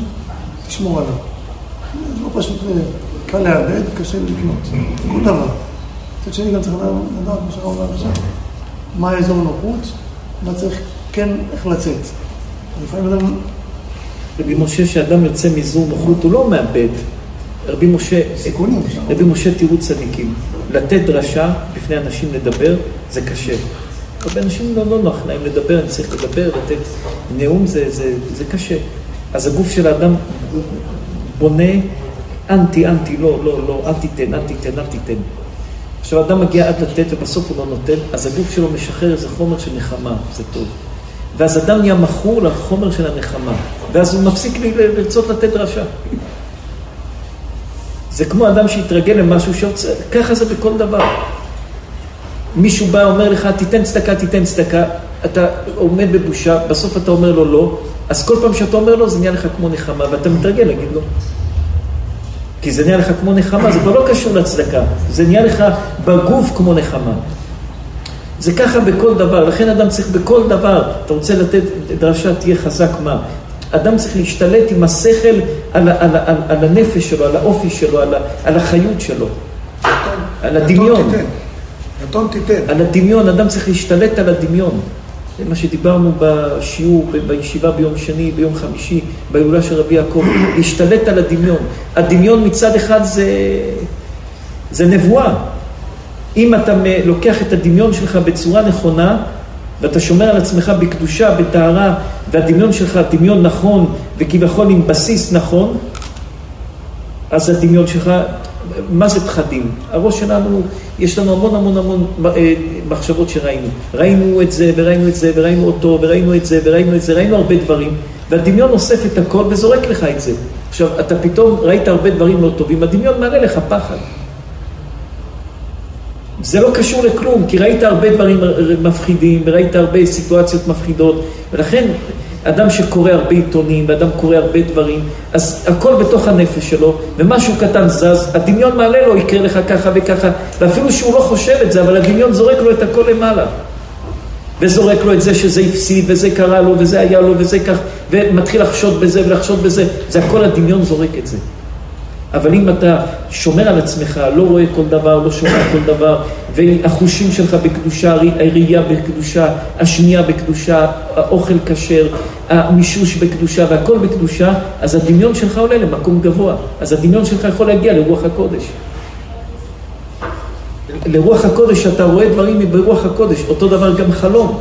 תשמור עליו. זה לא פשוט, אה, קל לאבד, קשה לקנות. כל דבר. מצד שני גם צריך לדעת מה אומר עכשיו, מה האזור נוחות, מה צריך כן, איך לצאת. לפעמים אדם, רבי משה, שאדם יוצא מזור נוחות, הוא לא מאבד. רבי משה, סיכונים. רבי משה תראו צדיקים. לתת דרשה בפני אנשים לדבר, זה קשה. הרבה אנשים לא, לא נוח להם לדבר, אני צריך לדבר, לתת נאום, זה, זה, זה קשה. אז הגוף של האדם בונה אנטי, אנטי, לא, לא, לא, אל תיתן, אל תיתן, אל תיתן. עכשיו האדם מגיע עד לתת ובסוף הוא לא נותן, אז הגוף שלו משחרר איזה חומר של נחמה, זה טוב. ואז אדם נהיה מכור לחומר של הנחמה, ואז הוא מפסיק לרצות לתת דרשה. זה כמו אדם שהתרגל למשהו שרוצה, ככה זה בכל דבר. מישהו בא, אומר לך, תיתן צדקה, תיתן צדקה, אתה עומד בבושה, בסוף אתה אומר לו לא, אז כל פעם שאתה אומר לו זה נהיה לך כמו נחמה, ואתה מתרגל להגיד לו. כי זה נהיה לך כמו נחמה, זה כבר לא קשור לצדקה, זה נהיה לך בגוף כמו נחמה. זה ככה בכל דבר, לכן אדם צריך בכל דבר, אתה רוצה לתת דרשה, תהיה חזק מה? אדם צריך להשתלט עם השכל על, על, ה- על, על הנפש שלו, על האופי שלו, על, על החיות שלו, על הדמיון. נתון תיתן. על הדמיון, אדם צריך להשתלט על הדמיון. זה מה שדיברנו בשיעור, בישיבה ביום שני, ביום חמישי, בהילולה של רבי יעקב, להשתלט על הדמיון. הדמיון מצד אחד זה, זה נבואה. אם אתה לוקח את הדמיון שלך בצורה נכונה, ואתה שומר על עצמך בקדושה, בטהרה, והדמיון שלך דמיון נכון, וכביכול עם בסיס נכון, אז הדמיון שלך, מה זה פחדים? הראש שלנו, יש לנו המון המון המון אה, מחשבות שראינו. ראינו את זה, וראינו את זה, וראינו אותו, וראינו את זה, וראינו את זה, ראינו הרבה דברים, והדמיון אוסף את הכל וזורק לך את זה. עכשיו, אתה פתאום ראית הרבה דברים לא טובים, הדמיון מעלה לך פחד. זה לא קשור לכלום, כי ראית הרבה דברים מפחידים, וראית הרבה סיטואציות מפחידות, ולכן אדם שקורא הרבה עיתונים, ואדם קורא הרבה דברים, אז הכל בתוך הנפש שלו, ומשהו קטן זז, הדמיון מעלה לו, יקרה לך ככה וככה, ואפילו שהוא לא חושב את זה, אבל הדמיון זורק לו את הכל למעלה. וזורק לו את זה שזה הפסיד, וזה קרה לו, וזה היה לו, וזה כך, ומתחיל לחשוד בזה ולחשוד בזה, זה הכל הדמיון זורק את זה. אבל אם אתה שומר על עצמך, לא רואה כל דבר, לא שומע כל דבר, והחושים שלך בקדושה, הראייה בקדושה, השנייה בקדושה, האוכל כשר, המישוש בקדושה והכל בקדושה, אז הדמיון שלך עולה למקום גבוה. אז הדמיון שלך יכול להגיע לרוח הקודש. לרוח הקודש, אתה רואה דברים ברוח הקודש, אותו דבר גם חלום.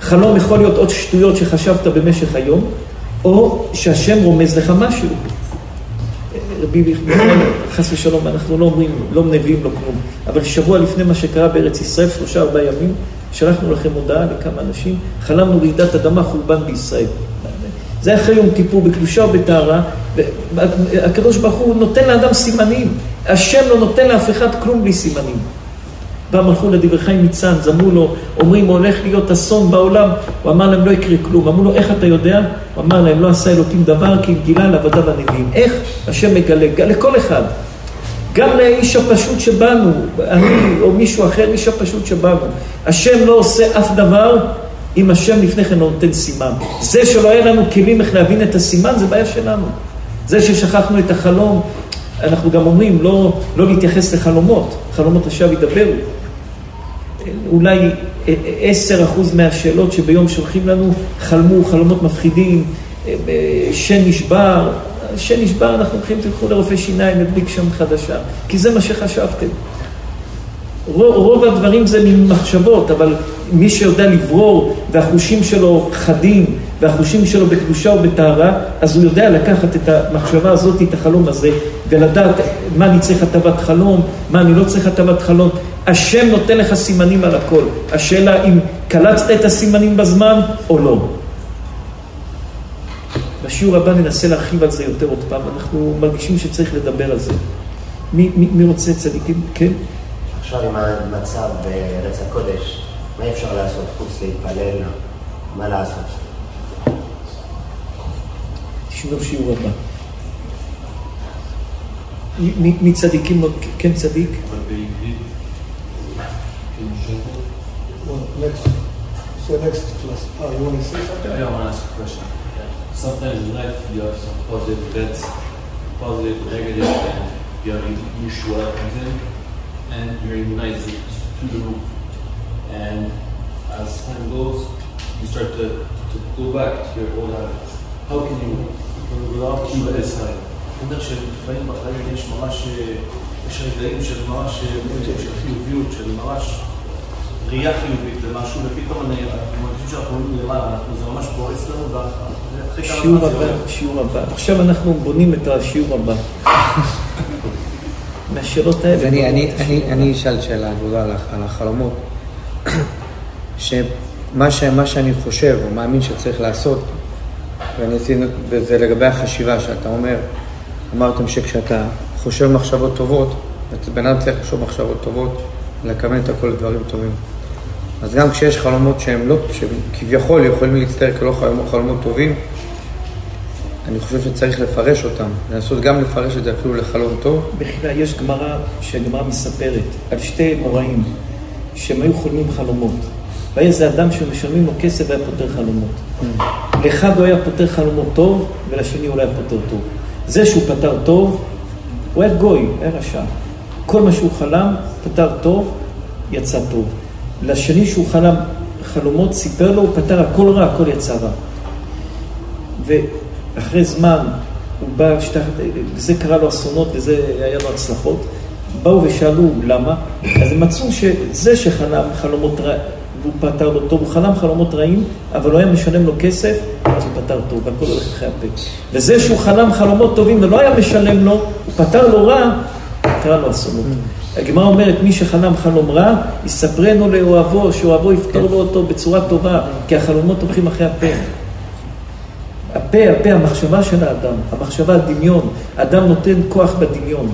חלום יכול להיות עוד שטויות שחשבת במשך היום, או שהשם רומז לך משהו. רבי חס ושלום, אנחנו לא אומרים, לא נביאים, לא כלום, אבל שבוע לפני מה שקרה בארץ ישראל, שלושה ארבעה ימים, שלחנו לכם הודעה לכמה אנשים, חלמנו רעידת אדמה חורבן בישראל. זה אחרי יום כיפור בקדושה ובטהרה, הקדוש ברוך הוא נותן לאדם סימנים, השם לא נותן לאף אחד כלום בלי סימנים. פעם הלכו לדברי חיים מצאנז, אמרו לו, אומרים, הולך להיות אסון בעולם. הוא אמר להם, לא יקרה כלום. אמרו לו, איך אתה יודע? הוא אמר להם, לא עשה אלוקים דבר, כי גילה לעבדיו הנביאים. איך? השם מגלה, לכל אחד. גם לאיש הפשוט שבאנו, אני או מישהו אחר, איש הפשוט שבאנו. השם לא עושה אף דבר אם השם לפני כן לא נותן סימן. זה שלא היה לנו כלים איך להבין את הסימן, זה בעיה שלנו. זה ששכחנו את החלום, אנחנו גם אומרים לא, לא להתייחס לחלומות, חלומות השב ידברו. אולי עשר אחוז מהשאלות שביום שולחים לנו חלמו חלומות מפחידים, שן נשבר, שן נשבר, אנחנו הולכים, תלכו לרופא שיניים, נדביק שם חדשה, כי זה מה שחשבתם. רוב הדברים זה ממחשבות, אבל מי שיודע לברור והחושים שלו חדים והחושים שלו בקדושה ובטהרה, אז הוא יודע לקחת את המחשבה הזאת, את החלום הזה, ולדעת מה אני צריך הטבת חלום, מה אני לא צריך הטבת חלום. השם נותן לך סימנים על הכל. השאלה אם קלצת את הסימנים בזמן או לא. בשיעור הבא ננסה להרחיב על זה יותר עוד פעם, אנחנו מרגישים שצריך לדבר על זה. מי, מי, מי רוצה צדיקים? כן? עכשיו עם המצב בארץ הקודש, מה אפשר לעשות חוץ להתפלל? מה לעשות? תשמעו שיעור הבא. מי צדיקים? כן צדיק? next, so next class. Ah, you want to say something? Yeah, I want to ask a question. Sometimes in life you have some positive events, positive, negative, and you have Yeshua comes in, and you're immunized to the roof. And as time goes, you start to, to go back to your old habits. How can you keep this time? אני אומר שלפעמים בחיים יש ממש, יש רגעים של ממש, של חיוביות, של ממש ראייה חיובית למשהו, ופתאום אני מרגיש שאנחנו עולים למעלה, זה ממש פורץ לנו, ואחרי כמה שיעור הבא, שיעור הבא. עכשיו אנחנו בונים את השיעור הבא. מהשאלות האלה. אני אשאל שאלה גדולה על החלומות. שמה ש, שאני חושב או מאמין שצריך לעשות, ואני עשינו, וזה לגבי החשיבה שאתה אומר, אמרתם שכשאתה חושב מחשבות טובות, בן אדם צריך לחשוב מחשבות טובות, לכוון את הכל לדברים טובים. אז גם כשיש חלומות שהם לא, שכביכול יכולים להצטער כלא חלומות, טובים, אני חושב שצריך לפרש אותם, לנסות גם לפרש את זה אפילו לחלום טוב. בחילה, יש גמרא שהגמרא מספרת על שתי מוראים שהם היו חולמים חלומות. והיה איזה אדם שמשלמים לו כסף והיה פותר חלומות. לאחד הוא היה פותר חלומות טוב, ולשני הוא לא היה פותר טוב. זה שהוא פתר טוב, הוא היה גוי, היה רשע. כל מה שהוא חלם, פתר טוב, יצא טוב. לשני שהוא חלם חלומות, סיפר לו, הוא פתר הכל רע, הכל יצא רע. ואחרי זמן הוא בא, שתח... וזה קרה לו אסונות וזה היה לו הצלחות, באו ושאלו למה, אז הם מצאו שזה שחלם חלומות רעים, והוא פתר לו טוב, הוא חלם חלומות רעים, אבל הוא היה משלם לו כסף, אז הוא פתר טוב, והכל הולך אחרי הפה. וזה שהוא חלם חלומות טובים ולא היה משלם לו, הוא פתר לו רע, קרה לו אסונות. הגמרא אומרת, מי שחלם חלום רע, יספרנו לאוהבו, שאוהבו יפתור לו אותו בצורה טובה, כי החלומות הולכים אחרי הפה. הפה, הפה, המחשבה של האדם, המחשבה, הדמיון, האדם נותן כוח בדמיון.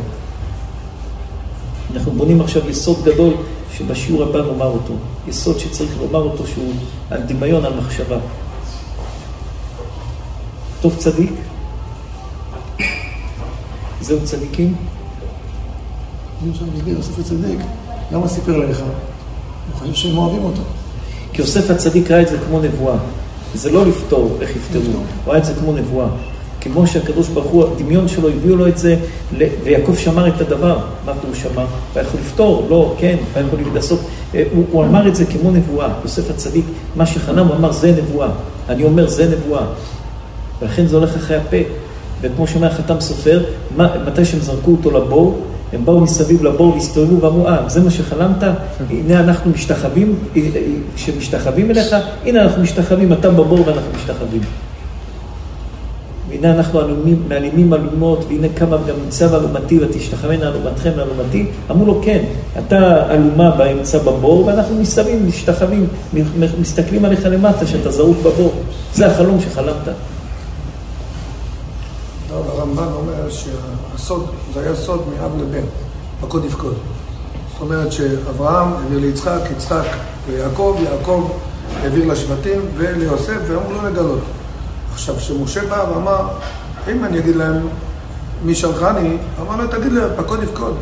אנחנו בונים עכשיו יסוד גדול שבשיעור הבא נאמר אותו, יסוד שצריך לומר אותו שהוא על דמיון, על מחשבה. טוב צדיק? זהו צדיקים? אני עכשיו מסביר, יוסף הצדיק, למה סיפר לאחיו? הוא חושב שהם אוהבים אותו. כי יוסף הצדיק ראה את זה כמו נבואה. זה לא לפתור, איך יפתרו, הוא ראה את זה כמו נבואה. כמו שהקדוש ברוך הוא, הדמיון שלו, הביאו לו את זה, ויעקב שמר את הדבר. מה פירוש שמר? הוא יכול לפתור? לא, כן, הוא יכול לעשות. אה, הוא, הוא אמר את זה כמו נבואה. יוסף הצדיק, מה שחנם, אמר, זה נבואה. אני אומר, זה נבואה. ולכן זה הולך אחרי הפה. וכמו שאומר החתם סופר, מתי שהם זרקו אותו לבור, הם באו מסביב לבור והסתובבו ואמרו, אה, זה מה שחלמת? הנה אנחנו משתחווים, אה, אה, שמשתחווים אליך, הנה אנחנו משתחווים, אתה בבור ואנחנו משתחווים. והנה אנחנו אלומים, מאלימים אלומות, והנה כמה גם ניצב אלומתי ותשתחווינה אלומתכם לאלומתי. אמרו לו, כן, אתה אלומה באמצע בבור, ואנחנו מסביב, משתחווים, מסתכלים עליך למטה, שאתה זרוק בבור. זה החלום שחלמת. טוב, הרמב"ן אומר שהסוד, זה היה סוד מאב לבן, פקוד יפקוד. זאת אומרת שאברהם העביר ליצחק, יצחק ליעקב, יעקב העביר לשבטים וליוסף, ואמרו לא לגלות. עכשיו, כשמשה בא ואמר, אם אני אגיד להם מי שלחני, אמר לו, תגיד להם, פקוד יפקוד.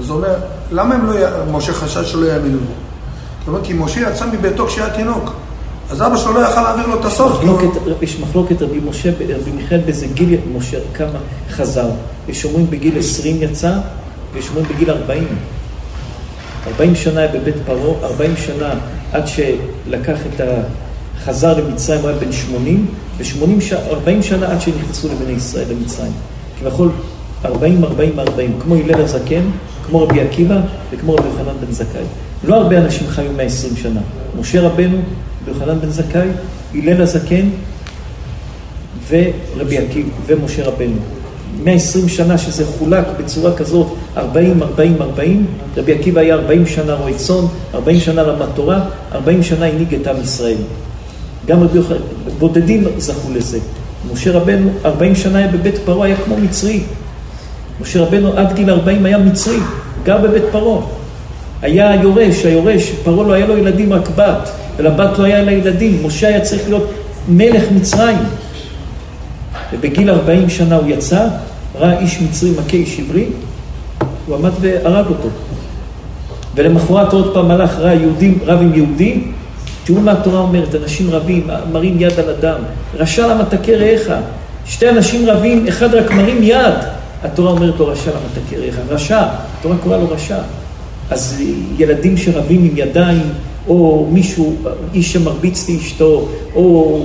אז הוא אומר, למה הם לא, י- משה חשש שלא יאמינו לו? הוא אומר, כי משה יצא מביתו כשהיה תינוק. אז אבא שלו לא יכל להעביר לו את מחלוקת, יש מחלוקת רבי משה, רבי מיכאל באיזה גיל משה כמה חזר. יש אומרים בגיל 20 יצא, ויש אומרים בגיל 40. 40 שנה היה בבית פרעה, 40 שנה עד שלקח את ה... חזר למצרים, הוא היה בן 80, ו-80 ש... 40 שנה עד שנכנסו לבני ישראל למצרים. כביכול 40, 40, 40, כמו הלל הזקן, כמו רבי עקיבא וכמו רבי יוחנן בן זכאי. לא הרבה אנשים חיו 120 שנה. משה רבנו, רבי יוחנן בן זכאי, הלל הזקן ורבי עקיבא ומשה רבנו. 120 שנה שזה חולק בצורה כזאת, 40, 40, 40, רבי עקיבא היה 40 שנה רועה צאן, 40 שנה למד תורה, 40 שנה הנהיג את עם ישראל. גם רבי יוחנן, בודדים זכו לזה. משה רבנו, 40 שנה היה בבית פרעה, היה כמו מצרי. משה רבנו עד גיל 40 היה מצרי, גר בבית פרעה. היה יורש, היורש, פרעה לא היה לו ילדים, רק בת, ולבת לא היה לה ילדים. משה היה צריך להיות מלך מצרים. ובגיל 40 שנה הוא יצא, ראה איש מצרי מכה איש עברי, הוא עמד והרג אותו. ולמחרת עוד פעם הלך, ראה יהודים, רב עם יהודי, תראו מה התורה אומרת, אנשים רבים, מרים יד על אדם, רשע למה תכה רעך, שתי אנשים רבים, אחד רק מרים יד, התורה אומרת לו רשע למה תכה רעך, רשע, התורה קוראה לו רשע. אז ילדים שרבים עם ידיים, או מישהו, איש שמרביץ לאשתו, או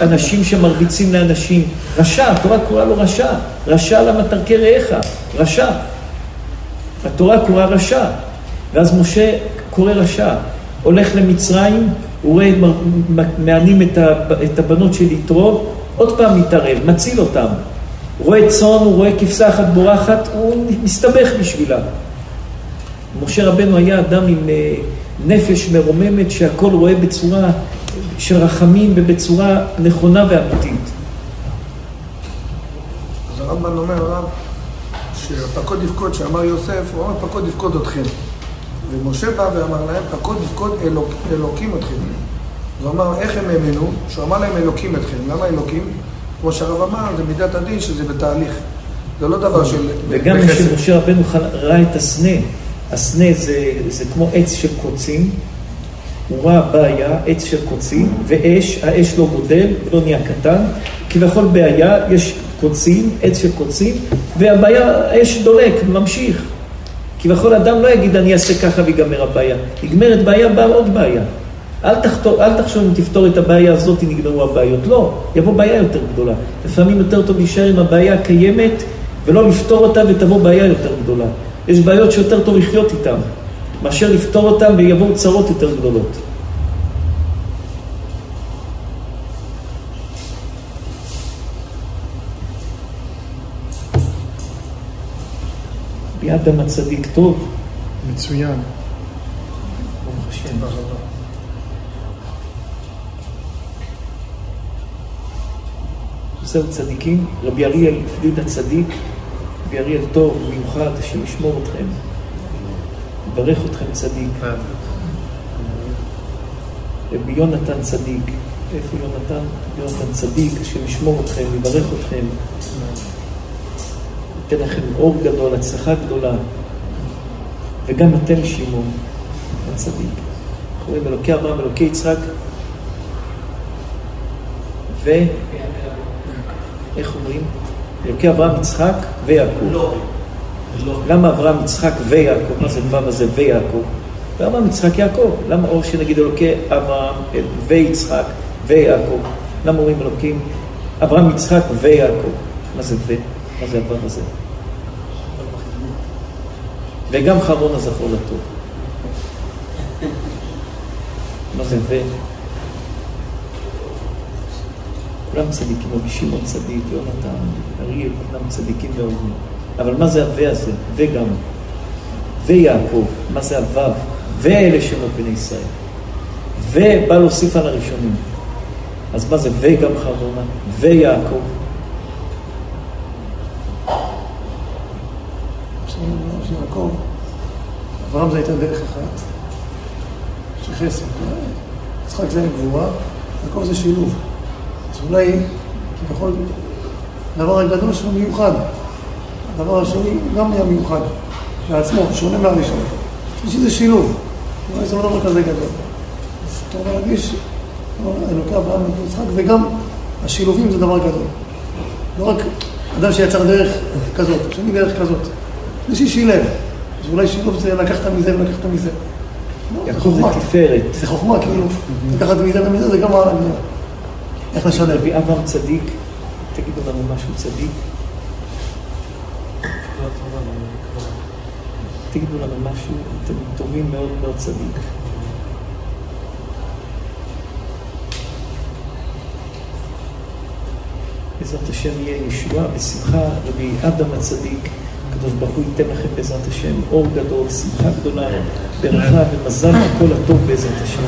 אנשים שמרביצים לאנשים, רשע, התורה קוראה לו רשע, רשע למה תכה רעך, רשע. התורה קוראה רשע, ואז משה קורא רשע. הולך למצרים, הוא רואה מענים את, הבנות של יתרו, עוד פעם מתערב, מציל אותם. רואה צאן, הוא רואה כבשה אחת בורחת, הוא מסתבך בשבילה. משה רבנו היה אדם עם נפש מרוממת שהכל רואה בצורה של רחמים ובצורה נכונה ואמיתית. אז הרמב"ן אומר הרב, שהפקוד יפקוד שאמר יוסף, הוא אמר פקוד יפקוד אתכם. ומשה בא ואמר להם, פקוד יפקוד אלוק, אלוקים אתכם. הוא אמר, איך הם האמינו? שהוא אמר להם אלוקים אתכם. למה אלוקים? כמו שהרב אמר, זה מידת הדין שזה בתהליך. זה לא דבר של... וגם כשמשה רבנו ראה את הסנה, הסנה זה, זה כמו עץ של קוצים, הוא ראה בעיה, עץ של קוצים, ואש, האש לא גודל ולא נהיה קטן, כביכול בעיה, יש קוצים, עץ של קוצים, והבעיה, האש דולק, ממשיך. כביכול אדם לא יגיד אני אעשה ככה ויגמר הבעיה. נגמרת בעיה, באה עוד בעיה. אל, תחתור, אל תחשוב אם תפתור את הבעיה הזאת, נגמרו הבעיות. לא, יבוא בעיה יותר גדולה. לפעמים יותר טוב להישאר עם הבעיה הקיימת ולא לפתור אותה ותבוא בעיה יותר גדולה. יש בעיות שיותר טוב לחיות איתן, מאשר לפתור אותן ויבואו צרות יותר גדולות. ביאדם הצדיק טוב. מצוין. זהו צדיקים, רבי אריאל פליד הצדיק, רבי אריאל טוב, מיוחד, השם ישמור אתכם. יברך אתכם צדיק. רבי יונתן צדיק, איפה יונתן? יונתן צדיק, השם ישמור אתכם, יברך אתכם. ייתן לכם אור גדול, הצלחה גדולה. וגם אתם שמעון הצדיק. אנחנו רואים אלוקי אברהם, אלוקי יצחק, ו... איך אומרים? אלוקי אברהם, יצחק ויעקב. לא. לא. למה אברהם, יצחק ויעקב? מה זה ו' הזה ויעקב? ואברהם, יצחק, יעקב. למה או שנגיד אלוקי אברהם ויצחק ויעקב? למה אומרים אלוקים? אברהם, יצחק ויעקב. מה זה ו? מה זה הו' הזה? וגם חרון הזכור לטוב. מה זה ו? כולם צדיקים, רבי שמעון צדיק, יונתן, אריאל, כולם צדיקים והוגנים. אבל מה זה ה"ו" הזה? וגם. ויעקב, מה זה הו"ו? ואלה שמות בני ישראל. ובא להוסיף על הראשונים. אז מה זה וגם חרונה? ויעקב. של יעקב, אברהם זה הייתה דרך אחת, של חסד. יצחק זה גבורה, יעקב זה שילוב. אז אולי, כביכול, הדבר הגדול שהוא מיוחד. הדבר השני גם נהיה מיוחד, לעצמו, שונה מהראשון. שלישי זה שילוב, אולי זה לא דבר כזה גדול. אז אתה יכול להרגיש, אלוקי אברהם אלוקי יצחק, וגם השילובים זה דבר גדול. לא רק אדם שיצר דרך כזאת, השני דרך כזאת. שלישי שילב. אז אולי שילוב זה לקחת מזה ולקחת מזה. לא, זה חוכמה. תפארת. זה חוכמה, כאילו, לקחת מזה ומזה, זה גם גדולה. איך לשלב? רבי אברהם צדיק, תגידו לנו משהו צדיק. תגידו לנו משהו, אתם טובים מאוד מאוד צדיק. בעזרת השם יהיה ישועה ושמחה, רבי אדם הצדיק, הקדוש ברוך הוא ייתן לכם בעזרת השם אור גדול, שמחה גדולה, ברכה ומזל וכל הטוב בעזרת השם.